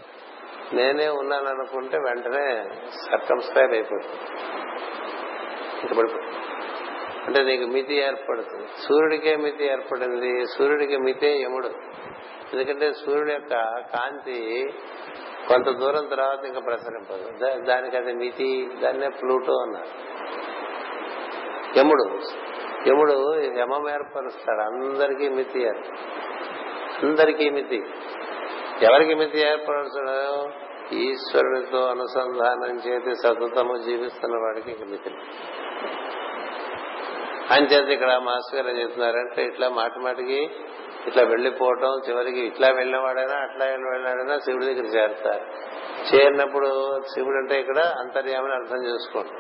నేనే ఉన్నాను అనుకుంటే వెంటనే సర్కంస్పైర్ అయిపోతుంది. అంటే నీకు మితి ఏర్పడుతుంది. సూర్యుడికే మితి ఏర్పడింది. సూర్యుడికి మితే యముడు. ఎందుకంటే సూర్యుడు యొక్క కాంతి కొంత దూరం తర్వాత ఇంకా ప్రసరింపదు. దానికి అది మితి దాన్నే ప్లూటో అన్నారు. యముడు. యముడు యమం ఏర్పరుస్తాడు. అందరికీ మితి అందరికీ మితి. ఎవరికి మితి ఏర్పరుస్తాడు ఈశ్వరుడితో అనుసంధానం చేతి సతతము జీవిస్తున్న వాడికి మితి అంచేత ఇక్కడ మాస్టర్ గారు చెప్తున్నారంటే ఇట్లా మాటిమాటికి ఇట్లా వెళ్ళిపోవటం చివరికి ఇట్లా వెళ్ళినవాడైనా అట్లా వెళ్ళినాడైనా శివుడి దగ్గర చేరుతారు. చేరినప్పుడు శివుడు అంటే ఇక్కడ అంతర్యామని అర్థం చేసుకోండి.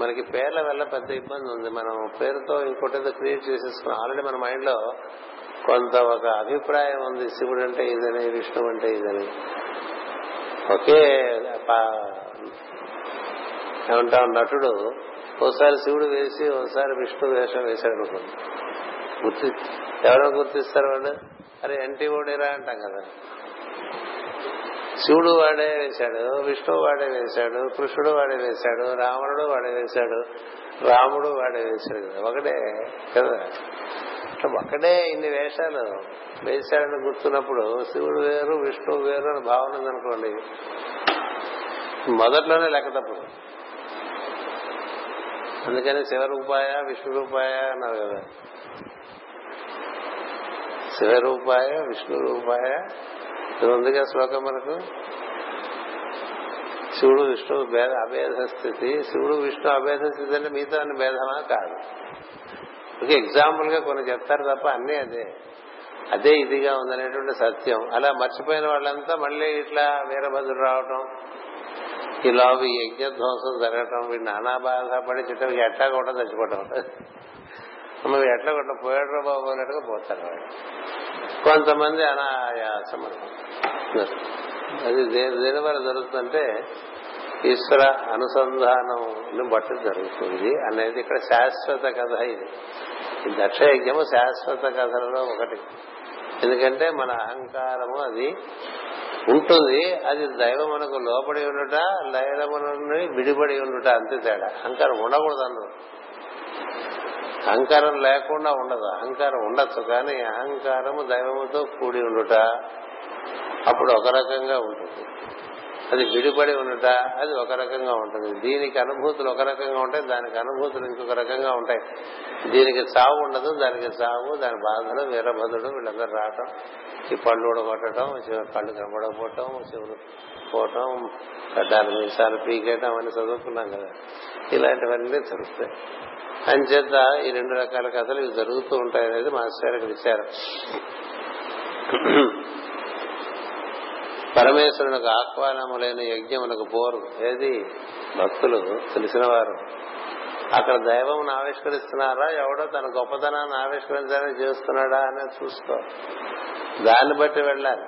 మనకి పేర్ల వల్ల పెద్ద ఇబ్బంది ఉంది. మనం పేరుతో ఇంకోటేదో క్రియేట్ చేసేసుకున్నాం ఆల్రెడీ మన మైండ్లో కొంత ఒక అభిప్రాయం ఉంది. శివుడు అంటే ఇదని విష్ణు అంటే ఇదని. ఒకే ఏమంటాం? నటుడు ఓసారి శివుడు వేసి ఓసారి విష్ణు వేషం వేశాడు అనుకోండి గుర్తి ఎవరో గుర్తిస్తారు వాళ్ళు? అరే ఎన్టీ ఓడేరా అంటాం కదా. శివుడు వాడే వేశాడు విష్ణువు వాడే వేశాడు కృష్ణుడు వాడే వేశాడు రావణుడు వాడే వేశాడు రాముడు వాడే వేశాడు కదా ఒకటే కదా? అట్లా ఒకటే ఇన్ని వేషాలు వేశాడని గుర్తున్నప్పుడు శివుడు వేరు విష్ణువు వేరు అని భావన ఉందనుకోండి మొదట్లోనే లెక్క తప్పుడు అందుకని శివరూపాయ విష్ణు రూపాయ అన్నారు కదా. శివరూపాయ విష్ణు రూపాయ ఇది ఉందిగా శ్లోకం మనకు. శివుడు విష్ణు భేద అభేద స్థితి. శివుడు విష్ణు అభేద స్థితి అంటే మిగతా అన్ని భేదమా? కాదు. ఒక ఎగ్జాంపుల్గా కొన్ని చెప్తారు తప్ప అన్నీ అదే. అదే ఇదిగా ఉందనేటువంటి సత్యం. అలా మర్చిపోయిన వాళ్ళంతా మళ్ళీ ఇట్లా వీరభద్రుడు రావటం ఈ లోపు ఈ యజ్ఞధ్వంసం జరగటం వీడు నానా బాధపడి చిట్టకి ఎట్లా కూడా చచ్చిపోవటం. నువ్వు ఎట్లా కొట్ట పోయాడు బాబు అన్నట్టుగా పోతారు వాళ్ళు. కొంతమంది అనాయాసం అది దేని వల్ల జరుగుతుందంటే ఈశ్వర అనుసంధానం బట్టి జరుగుతుంది అనేది ఇక్కడ శాశ్వత కథ ఇది. ఈ దక్ష యజ్ఞము శాశ్వత కథలలో ఒకటి. ఎందుకంటే మన అహంకారము అది ఉంటుంది అది దైవం మనకు లోపడి ఉండుట లైలమున విడిపడి ఉండుట అంతే తేడా. అహంకారం ఉండకూడదు అన్నారు అహంకారం లేకుండా ఉండదు. అహంకారం ఉండొచ్చు కానీ అహంకారము దైవముతో కూడి ఉండుట అప్పుడు ఒక రకంగా ఉంటుంది. అది విడిపడి ఉండుట అది ఒక రకంగా ఉంటుంది. దీనికి అనుభూతులు ఒక రకంగా ఉంటాయి దానికి అనుభూతులు ఇంకొక రకంగా ఉంటాయి. దీనికి సావు ఉండదు దానికి సావు దాని బాధలు వీరభద్రుడు వీళ్ళందరూ రావటం ఈ పళ్ళు ఊడగొట్టడం పళ్ళు కనబడకపోవటం శివుడు పోవటం గడ్డాలు మీసాలు పీకేయటం అని చదువుకున్నాం కదా. ఇలాంటివన్నీ జరుగుతాయి. అంచేత ఈ రెండు రకాల కథలు ఇవి జరుగుతూ ఉంటాయి అనేది మాస్టర్ ఇక్కడ ఇచ్చారు పరమేశ్వరునికి ఆహ్వానములైన యజ్ఞమునకు పోరు. ఏది? భక్తులు తెలిసిన వారు. అక్కడ దైవం ఆవిష్కరిస్తున్నారా? ఎవడో తన గొప్పతనాన్ని ఆవిష్కరించాలని చేస్తున్నాడా అనేది చూసుకో. దాన్ని బట్టి వెళ్ళాలి.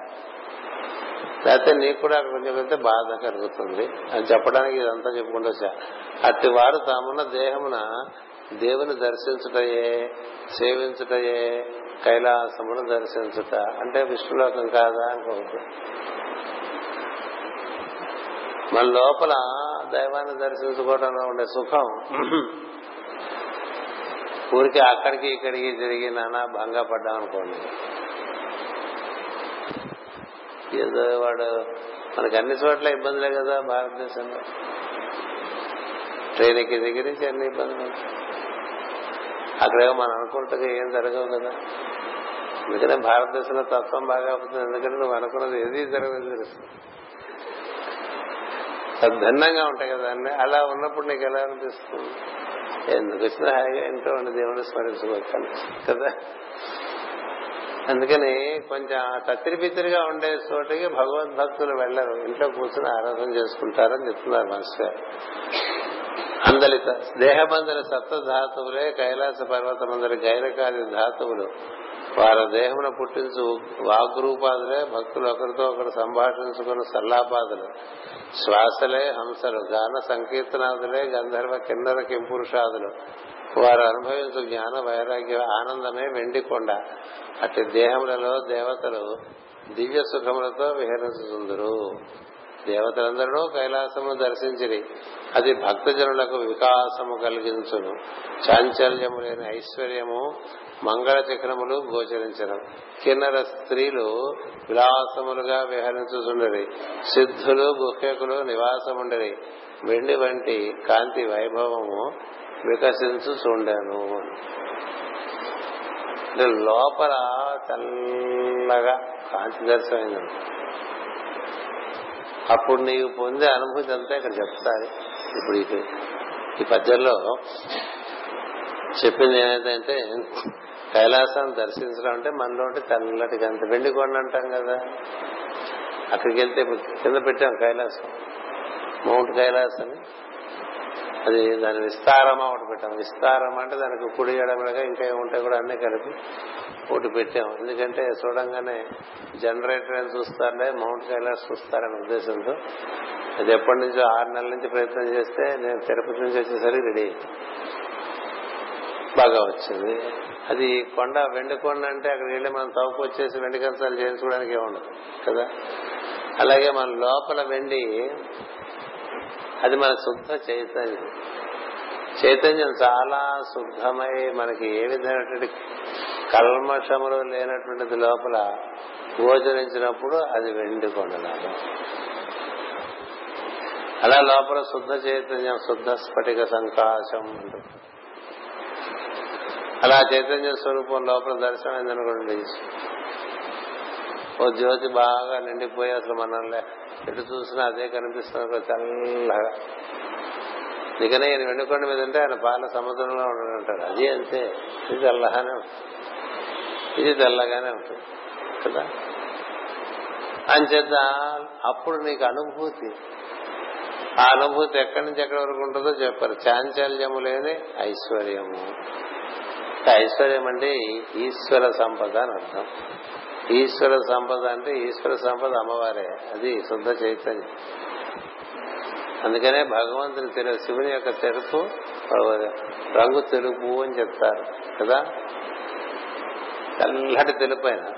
లేకపోతే నీకు కూడా అక్కడ కొంచెం వెళ్తే బాధ కలుగుతుంది. అని చెప్పడానికి ఇదంతా చెప్పుకుంటూ అట్టి వారు తామున్న దేహమున దేవుని దర్శించుటయే సేవించుటయే కైలాసమును దర్శించుట. అంటే విష్ణులోకం కాదా అనుకోవచ్చు మన లోపల దైవాన్ని దర్శించుకోవడంలో ఉండే సుఖం. ఊరికి అక్కడికి ఇక్కడికి తిరిగి నానా భంగపడ్డాం అనుకోండి. ఏదో వాడు మనకి అన్ని చోట్ల ఇబ్బందులే కదా భారతదేశంలో. ట్రైన్ ఎక్కి దగ్గర నుంచి అన్ని ఇబ్బందులు. అక్కడేమో మనం అనుకుంటే ఏం జరగదు కదా. అందుకనే భారతదేశంలో తత్వం బాగా అవుతుంది. ఎందుకంటే నువ్వు అనుకున్నది ఏది జరగదు తెలుస్తుంది సద్భిన్నంగా ఉంటాయి కదా అన్ని. అలా ఉన్నప్పుడు నీకు ఎలా అనిపిస్తుంది? ఎందుకు వచ్చిన హాయిగా ఇంట్లో ఉండి దేవుడిని స్మరించుకోవచ్చు కదా. అందుకని కొంచెం తత్తిరిపిత్తిరిగా ఉండే చోటికి భగవద్భక్తులు వెళ్ళరు ఇంట్లో కూర్చొని ఆరాధన చేసుకుంటారని చెప్తున్నారు మాస్టర్ గారు అందలిత దేహమందరి సప్త ధాతువులే కైలాస పర్వతమందరి గైరకాది ధాతువులు. వారి దేహమున పుట్టించు వాగ్రూపాదులే భక్తులు ఒకరితో ఒకరు సంభాషించుకున్న సల్లాపాదులు. శ్వాసలే హంసలు గాన సంకీర్తనాదులే గంధర్వ కిన్నర కింపురుషాదులు. వారు అనుభవించు జ్ఞాన వైరాగ్య ఆనందమే వెండి కొండ. అట్టి దేహములలో దేవతలు దివ్య సుఖములతో విహరించుతుందరు దేవతలందరూ కైలాసము దర్శించిరి. అది భక్తజనులకు వికాసము కలిగించును. చాంచల్యము లేని ఐశ్వర్యము మంగళ చక్రములు గోచరించడం కిన్నర స్త్రీలు విలాసములుగా విహరించుచుండరి. సిద్ధులు గుహ్యకులు నివాసముండరి. వెండి వంటి కాంతి వైభవము వికసించు చూడాను లోపల చల్లగా కాంతి దర్శనమైంది. అప్పుడు నీవు పొందే అనుభూతి అంతా ఇక్కడ చెప్తారు. ఇప్పుడు ఈ పద్యంలో చెప్పింది ఏమైందంటే కైలాసాన్ని దర్శించడం అంటే మనలోంటి తెల్లటి గంత వెండి కొండ అంటాం కదా. అక్కడికి వెళ్తే కింద పెట్టాం కైలాసం. మౌంట్ కైలాస్ అని. అది దాని విస్తారమా ఒకటి పెట్టాం. విస్తారం అంటే దానికి కుడి ఎడమలుగా ఇంకా ఏముంటాయి కూడా అన్ని కలిపి ఒకటి పెట్టాం. ఎందుకంటే చూడంగానే జనరేటర్ అని చూస్తారులే? మౌంట్ కైలాస్ చూస్తారనే ఉద్దేశంతో. అది ఎప్పటి నుంచో ఆరు నెలల నుంచి ప్రయత్నం చేస్తే నేను తిరుపతి నుంచి వచ్చేసరికి రెడీ బాగా వచ్చింది. అది కొండ వెండి కొండ అంటే అక్కడికి వెళ్ళి మనం తవ్వుకు వచ్చేసి వెండి కంచాలు చేయించుకోవడానికి ఏముండదు కదా? అలాగే మన లోపల వెండి అది మన శుద్ధ చైతన్యం. చైతన్యం చాలా శుద్ధమై మనకి ఏ విధమైనటువంటి కల్మషములు లేనటువంటిది లోపల గోచరించినప్పుడు అది వెండి కొండలాగా. అలా లోపల శుద్ధ చైతన్యం శుద్ధ స్ఫటిక సంకాశం అంటుంది అలా చైతన్య స్వరూపం లోపల దర్శనం ఓ జ్యోతి బాగా నిండిపోయి అసలు మనల్ని ఎటు చూసినా అదే కనిపిస్తుంది చల్లగా. ఇకనే ఈయన వెండుకొండ మీద ఉంటే ఆయన పాల సముద్రంలో ఉండడంటాడు అది అంతే. ఇది తెల్లగానే ఉంటుంది. ఇది తెల్లగానే ఉంటుంది. కదా? అంచేత అప్పుడు నీకు అనుభూతి. ఆ అనుభూతి ఎక్కడి నుంచి ఎక్కడి వరకు ఉంటుందో చెప్పారు. చాంచల్యము లేని ఐశ్వర్యము. ఐశ్వర్యం అంటే ఈశ్వర సంపద అని అర్థం. ఈశ్వర సంపద అంటే ఈశ్వర సంపద అమ్మవారే. అది శుద్ధ చైతన్యం. అందుకనే భగవంతుని తెలు శివుని యొక్క తెలుపు రంగు తెలుపు అని చెప్తారు కదా? తెల్లటి తెలుపు ఆయన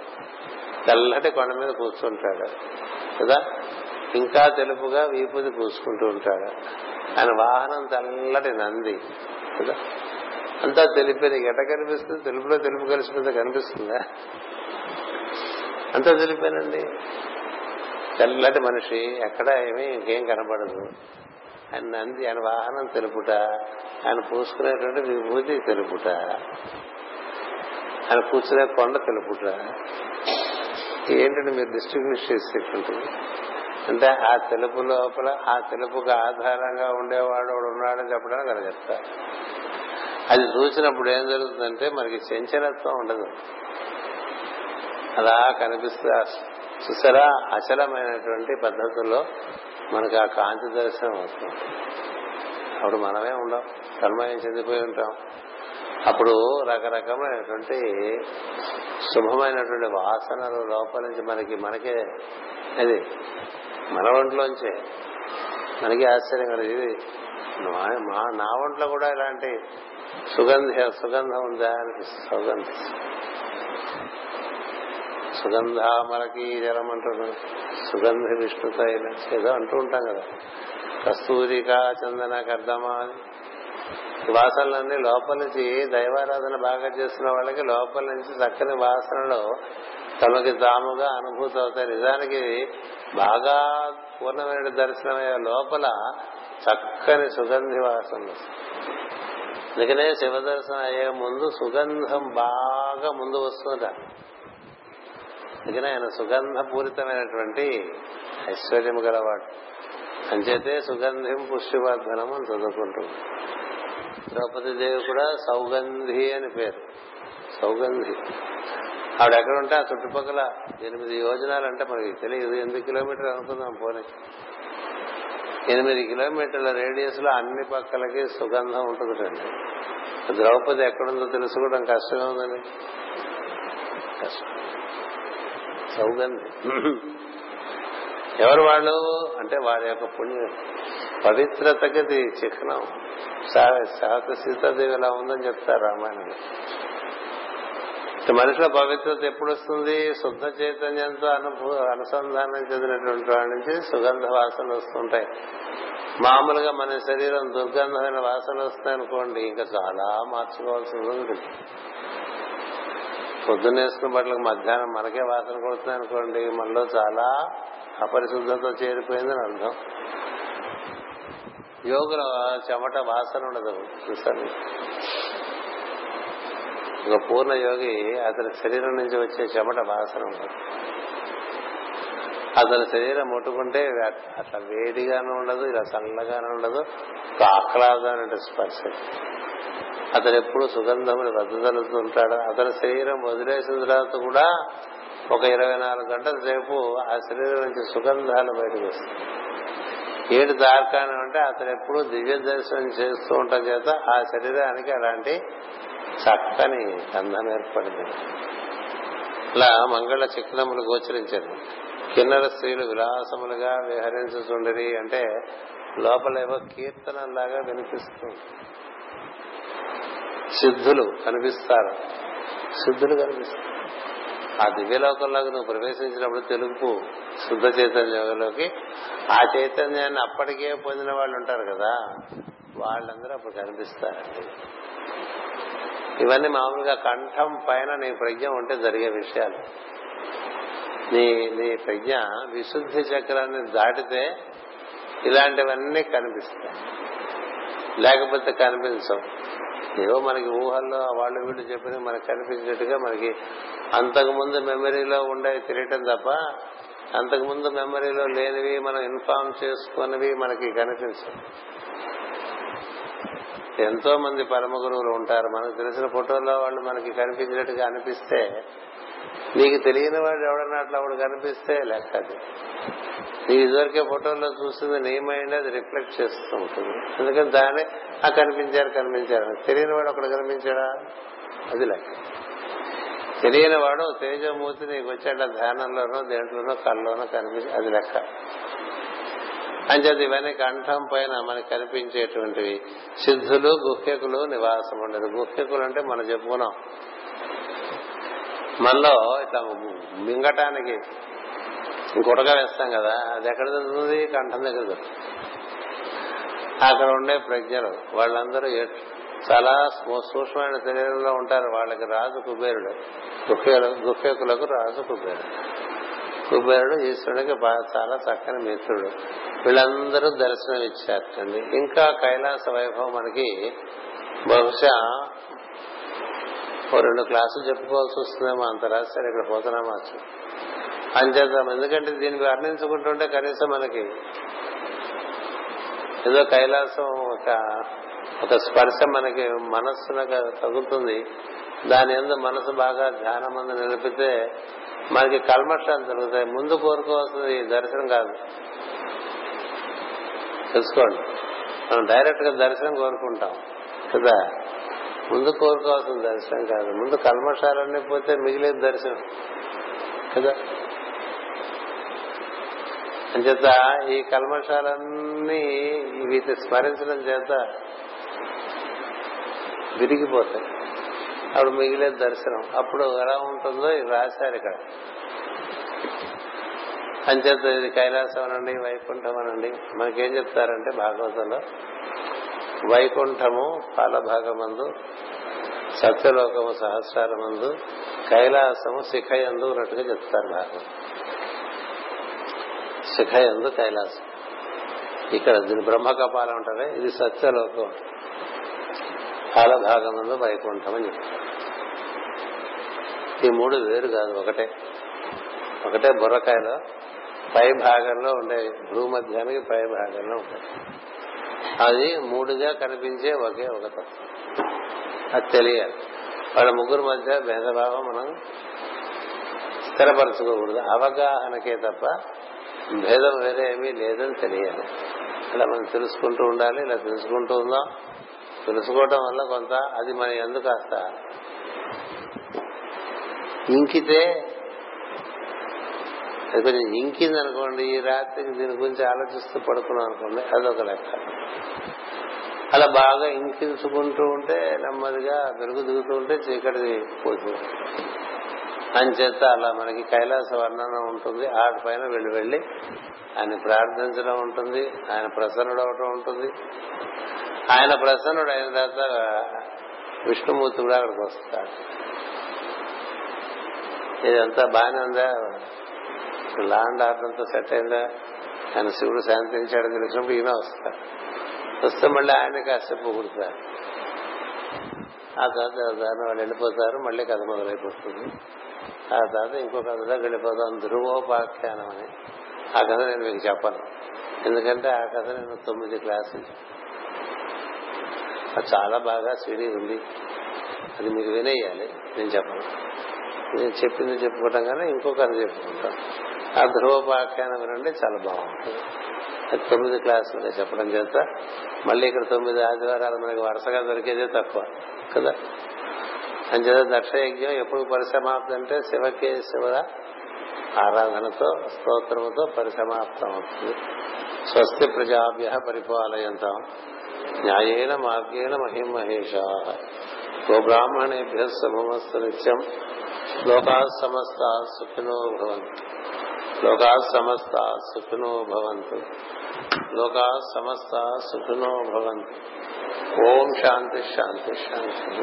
తెల్లటి కొండ మీద కూర్చుంటాడు. కదా? ఇంకా తెలుపుగా వీపుది పూసుకుంటూ ఉంటాడు. ఆయన వాహనం తెల్లటి నంది. కదా? అంతా తెలిపేది ఎట కనిపిస్తుంది? తెలుపులో తెలుపు కలిసిపోతే కనిపిస్తుందా? అంతా తెలిపానండి తెల్లటి మనిషి ఎక్కడ ఏమీ ఇంకేం కనబడదు. ఆయన నంది ఆయన వాహనం తెలుపుట ఆయన పూసుకునేటువంటి విభూతి తెలుపుట ఆయన కూర్చునే కొండ తెలుపుట. ఏంటంటే మీరు డిస్ట్రిబ్యూట్ చేసేటువంటి అంటే ఆ తెలుపు లోపల ఆ తెలుపుకు ఆధారంగా ఉండేవాడు ఉన్నాడని చెప్పడానికి అలా చెప్తారు. అది చూసినప్పుడు ఏం జరుగుతుందంటే మనకి చంచలత్వం ఉండదు. అలా కనిపిస్తే చూసారా అచలమైనటువంటి పద్ధతుల్లో మనకి ఆ కాంతి దర్శనం వస్తుంది. అప్పుడు మనమే ఉండం తన్మయం చెందిపోయి ఉంటాం. అప్పుడు రకరకమైనటువంటి శుభమైనటువంటి వాసనలు లోపల నుంచి మనకి మనకే అది మన ఒంట్లోంచే. మనకి ఆశ్చర్యం కదా ఇది మా నా ఒంట్లో కూడా ఇలాంటి సుగంధ సుగంధం ఉందా అనిపిస్తుంది. సుగంధం సుగంధ మనకి జలం అంటున్నాం సుగంధ విష్ణుత ఏదో అంటూ ఉంటాం కదా. కస్తూరిక చందన కర్దమా అని వాసనలన్నీ లోపల నుంచి దైవారాధన బాగా చేస్తున్న వాళ్ళకి లోపల నుంచి చక్కని వాసనలు తమకి తాముగా అనుభూతి అవుతాయి నిజానికి బాగా పూర్ణమైన దర్శనమయ్యే లోపల చక్కని సుగంధి వాసన అందుకనే శివ దర్శనం అయ్యే ముందు సుగంధం బాగా ముందు వస్తుంట అందుకని ఆయన సుగంధపూరితమైనటువంటి ఐశ్వర్యం గలవాడు. అంచేతే సుగంధిం పుష్టివర్ధనం అని చదువుకుంటుంది ద్రౌపది దేవి కూడా సౌగంధి అని పేరు. సౌగంధి. ఆవిడ ఎక్కడ ఉంటే ఆ చుట్టుపక్కల ఎనిమిది యోజనాలు అంటే మనకి తెలియదు. ఎనిమిది కిలోమీటర్లు అనుకుందాం పోనీ. ఎనిమిది కిలోమీటర్ల రేడియస్లో అన్ని పక్కలకి సుగంధం ఉంటుందండి. ద్రౌపది ఎక్కడుందో తెలుసుకోవడం కష్టంగా ఉందండి కష్టం. సౌగంధి. ఎవరు వాళ్ళు? అంటే వారి యొక్క పుణ్య పవిత్రతకి చిహ్నం. శాత సీతాదేవి ఎలా ఉందని చెప్తారు రామాయణంలో. మనిషిలో పవిత్రత ఎప్పుడు వస్తుంది శుద్ధ చైతన్యంతో అనుభూ అనుసంధానం చెందినటువంటి వాడి నుంచి సుగంధ వాసనలు వస్తుంటాయి. మామూలుగా మన శరీరం దుర్గంధమైన వాసనలు వస్తాయనుకోండి ఇంకా చాలా మార్చుకోవాల్సి ఉంటుంది. పొద్దున్నేసుకున్న బట్టలకు మధ్యాహ్నం మనకే వాసన కొడుతున్నాయి అనుకోండి మనలో చాలా అపరిశుద్ధత చేరిపోయిందని అర్థం. యోగుల చెమట వాసన ఉండదు చూసాను ఒక పూర్ణ యోగి అతని శరీరం నుంచి వచ్చే చెమట వాసన ఉండదు. అతని శరీరం ముట్టుకుంటే అట్లా వేడిగాను ఉండదు ఇలా చల్లగాను ఉండదు ఒక అంటే స్పర్శ. అతను ఎప్పుడు సుగంధములు వెదజల్లుతుంటాడు అతని శరీరం వదిలేసిన తర్వాత కూడా ఒక ఇరవై నాలుగు గంటల సేపు ఆ శరీరం నుంచి సుగంధాలు బయటకు వస్తాయి. ఏడు తార్కాణం అంటే అతను ఎప్పుడు దివ్య దర్శనం చేస్తూ ఉండటం చేత ఆ శరీరానికి అలాంటి చక్కని అందం ఏర్పడింది. ఇలా మంగళ చిహ్నములు గోచరించారు. కిన్నర స్త్రీలు విలాసములుగా విహరించుతుండరి అంటే లోపలేవో కీర్తనలాగా వినిపిస్తుంది సిద్ధులు కనిపిస్తారు. సిద్ధులు కనిపిస్తారు. ఆ దివ్యలోకంలోకి నువ్వు ప్రవేశించినప్పుడు తెలుగు శుద్ధ చైతన్యంలోకి ఆ చైతన్యాన్ని అప్పటికే పొందిన వాళ్ళు ఉంటారు కదా వాళ్ళందరూ అప్పుడు కనిపిస్తారండి. ఇవన్నీ మామూలుగా కంఠం పైన నీ ప్రజ్ఞ ఉంటే జరిగే విషయాలు. నీ నీ ప్రజ్ఞ విశుద్ధి చక్రాన్ని దాటితే ఇలాంటివన్నీ కనిపిస్తాయి. లేకపోతే కనిపించవు. ఏవో మనకి ఊహల్లో వాళ్ళు వీళ్ళు చెప్పిన మనకు కనిపించినట్టుగా మనకి అంతకుముందు మెమరీలో ఉండేవి తెలియటం తప్ప అంతకుముందు మెమరీలో లేనివి మనం ఇన్ఫార్మ్ చేసుకున్నవి మనకి కనిపించవు. ఎంతో మంది పరమ గురువులు ఉంటారు. మనకు తెలిసిన ఫోటోల్లో వాళ్ళు మనకి కనిపించినట్టుగా అనిపిస్తే నీకు తెలియని వాడు ఎవడన్నా అట్లా వాడు కనిపిస్తే లెక్క నీ ఇదివరకే ఫోటోలో చూసింది నీ మైండ్ అది రిఫ్లెక్ట్ చేస్తూ ఉంటుంది. ఎందుకంటే దాన్ని ఆ కనిపించారు కనిపించారు తెలియని వాడు అక్కడ కనిపించాడా? అది లెక్క. తెలియని వాడు తేజమూర్తి నీకు వచ్చాడు ధ్యానంలోనో దేంట్లోనో కళ్ళలోనో కనిపించి అది లెక్క. అంచేత ఇవన్నీ కంఠం పైన మనకు కనిపించేటువంటివి. సిద్ధులు గుహ్యకులు నివాసం ఉండదు గుహ్యకులు అంటే మనం చెప్పుకున్నాం. మనలో ఇట్లా మింగటానికి గుడగా వేస్తాం కదా అది ఎక్కడ దొరుకుతుంది కంఠం దగ్గర దొరుకుతుంది అక్కడ ఉండే ప్రజ్ఞలు వాళ్ళందరూ చాలా సూక్ష్మమైన శరీరంలో ఉంటారు. వాళ్ళకి రాజు కుబేరుడు. గుహ్యకులకు రాజు కుబేరుడు. కుబేరుడు ఈశ్వరుడికి చాలా చక్కని మిత్రుడు. వీళ్ళందరూ దర్శనం ఇచ్చారండి ఇంకా కైలాస వైభవం మనకి బహుశా ఓ రెండు క్లాసులు చెప్పుకోవాల్సి వస్తుందేమో అంత రాశారు ఇక్కడ పోతున్నామా? అంచేద్దాం ఎందుకంటే దీన్ని వర్ణించుకుంటుంటే కనీసం మనకి ఏదో కైలాసం ఒక ఒక స్పర్శ మనకి మనస్సునకు తగులుతుంది. దాని ఎందు మనసు బాగా ధ్యానం మంది నిలిపితే మనకి కల్మషాలు జరుగుతాయి. ముందు కోరుకోవాల్సింది దర్శనం కాదు. తెలుసుకోండి. మనం డైరెక్ట్గా దర్శనం కోరుకుంటాం. కదా? ముందు కోరుకోవాల్సిన దర్శనం కాదు. ముందు కల్మషాలన్నీ పోతే మిగిలేదు దర్శనం. కదా? అంచేత ఈ కల్మషాలన్నీ వీటి స్మరించడం చేత విరిగిపోతాయి. అప్పుడు మిగిలే దర్శనం. అప్పుడు ఎలా ఉంటుందో ఇది రాశారు ఇక్కడ. అంచేత ఇది కైలాసం అనండి వైకుంఠం అనండి. మనకేం చెప్తారంటే భాగవతంలో వైకుంఠము పాలభాగమందు సత్యలోకము సహస్రారమందు కైలాసము శిఖయందు ఉన్నట్టుగా చెప్తారు భాగవతం. శిఖయందు కైలాసం. ఇక్కడ దీని బ్రహ్మకపాలం అంటారే ఇది సత్యలోకం. కాలభాగమందు వైకుంఠం అని ఈ మూడు వేరు కాదు ఒకటే. ఒకటే బుర్రకాయలో పై భాగంలో ఉండే భూమధ్యానికి పై భాగంలో ఉంటాయి అది మూడుగా కనిపించే ఒకే ఒక తత్వం. అది తెలియాలి. వాళ్ళ ముగ్గురు మధ్య భేదభావం మనం స్థిరపరచుకోకూడదు. అవగాహనకే తప్ప భేదం వేరే ఏమీ లేదని తెలియాలి అలా మనం తెలుసుకుంటూ ఉండాలి ఇలా తెలుసుకుంటూ ఉందాం. తెలుసుకోవటం వల్ల కొంత అది మన ఎందుకు కాస్త ఇంకితే అది కొంచెం ఇంకింది అనుకోండి ఈ రాత్రికి దీని గురించి ఆలోచిస్తూ పడుకున్నాం అనుకోండి అదొక లెక్క. అలా బాగా ఇంకించుకుంటూ ఉంటే నెమ్మదిగా వెలుగు దిగుతూ ఉంటే చీకటి పోతుంది. అంచేత అలా మనకి కైలాస వర్ణన ఉంటుంది. ఆటి పైన వెళ్ళి వెళ్ళి ఆయన ప్రార్థించడం ఉంటుంది ఆయన ప్రసన్నుడు అవటం ఉంటుంది. ఆయన ప్రసన్నుడు అయిన తర్వాత విష్ణుమూర్తి కూడా అక్కడికి వస్తాడు. ఇదంతా బాగానే ఉందా? లాండ్ ఆర్డర్తో సెట్ అయిందా? ఆయన శివుడు శాంతించాడు తెలిసినప్పుడు ఈయన వస్తాడు. వస్తే మళ్ళీ ఆయన కాసేపు కుడతారు ఆ తర్వాత దాన్ని వాళ్ళు వెళ్ళిపోతారు మళ్ళీ కథ మొదలైపోతుంది. ఆ తర్వాత ఇంకో కథలోకి వెళ్ళిపోతాం ధ్రువోపాఖ్యానం అని ఆ కథ నేను మీకు చెప్పను. ఎందుకంటే ఆ కథ నేను తొమ్మిది క్లాసులు. అది చాలా బాగా సిడీ ఉంది. అది మీకు వినేయాలి. నేను చెప్పను. నేను చెప్పింది చెప్పుకోవటం కానీ ఇంకో కథ చెప్పుకుంటాను. ఆ ధ్రువోపాఖ్యానం వినండి చాలా బాగుంటుంది. అది తొమ్మిది క్లాసులు చెప్పడం చేత. మళ్ళీ ఇక్కడ తొమ్మిది ఆదివారాలు మనకి వరుసగా దొరికేదే తక్కువ. కదా? అంచేత దక్షయజ్ఞం ఎప్పుడు పరిసమాప్తి అంటే శివకేశవుల ఆరాధనతో స్తోత్రముతో పరిసమాప్తం అవుతుంది స్వస్తి ప్రజాభ్య పరిపాలయంతం. న్యాయేన మార్గేణ మహిమహేష. గోబ్రాహ్మణేభ్య శుభమస్తు నిత్యం. లోకా సమస్త సుఖినో భవంతు. లోకా సమస్త సుఖినో భవంతు. లోకా సమస్త సుఖినో భవంతు. ఓం శాంతి శాంతి శాంతి.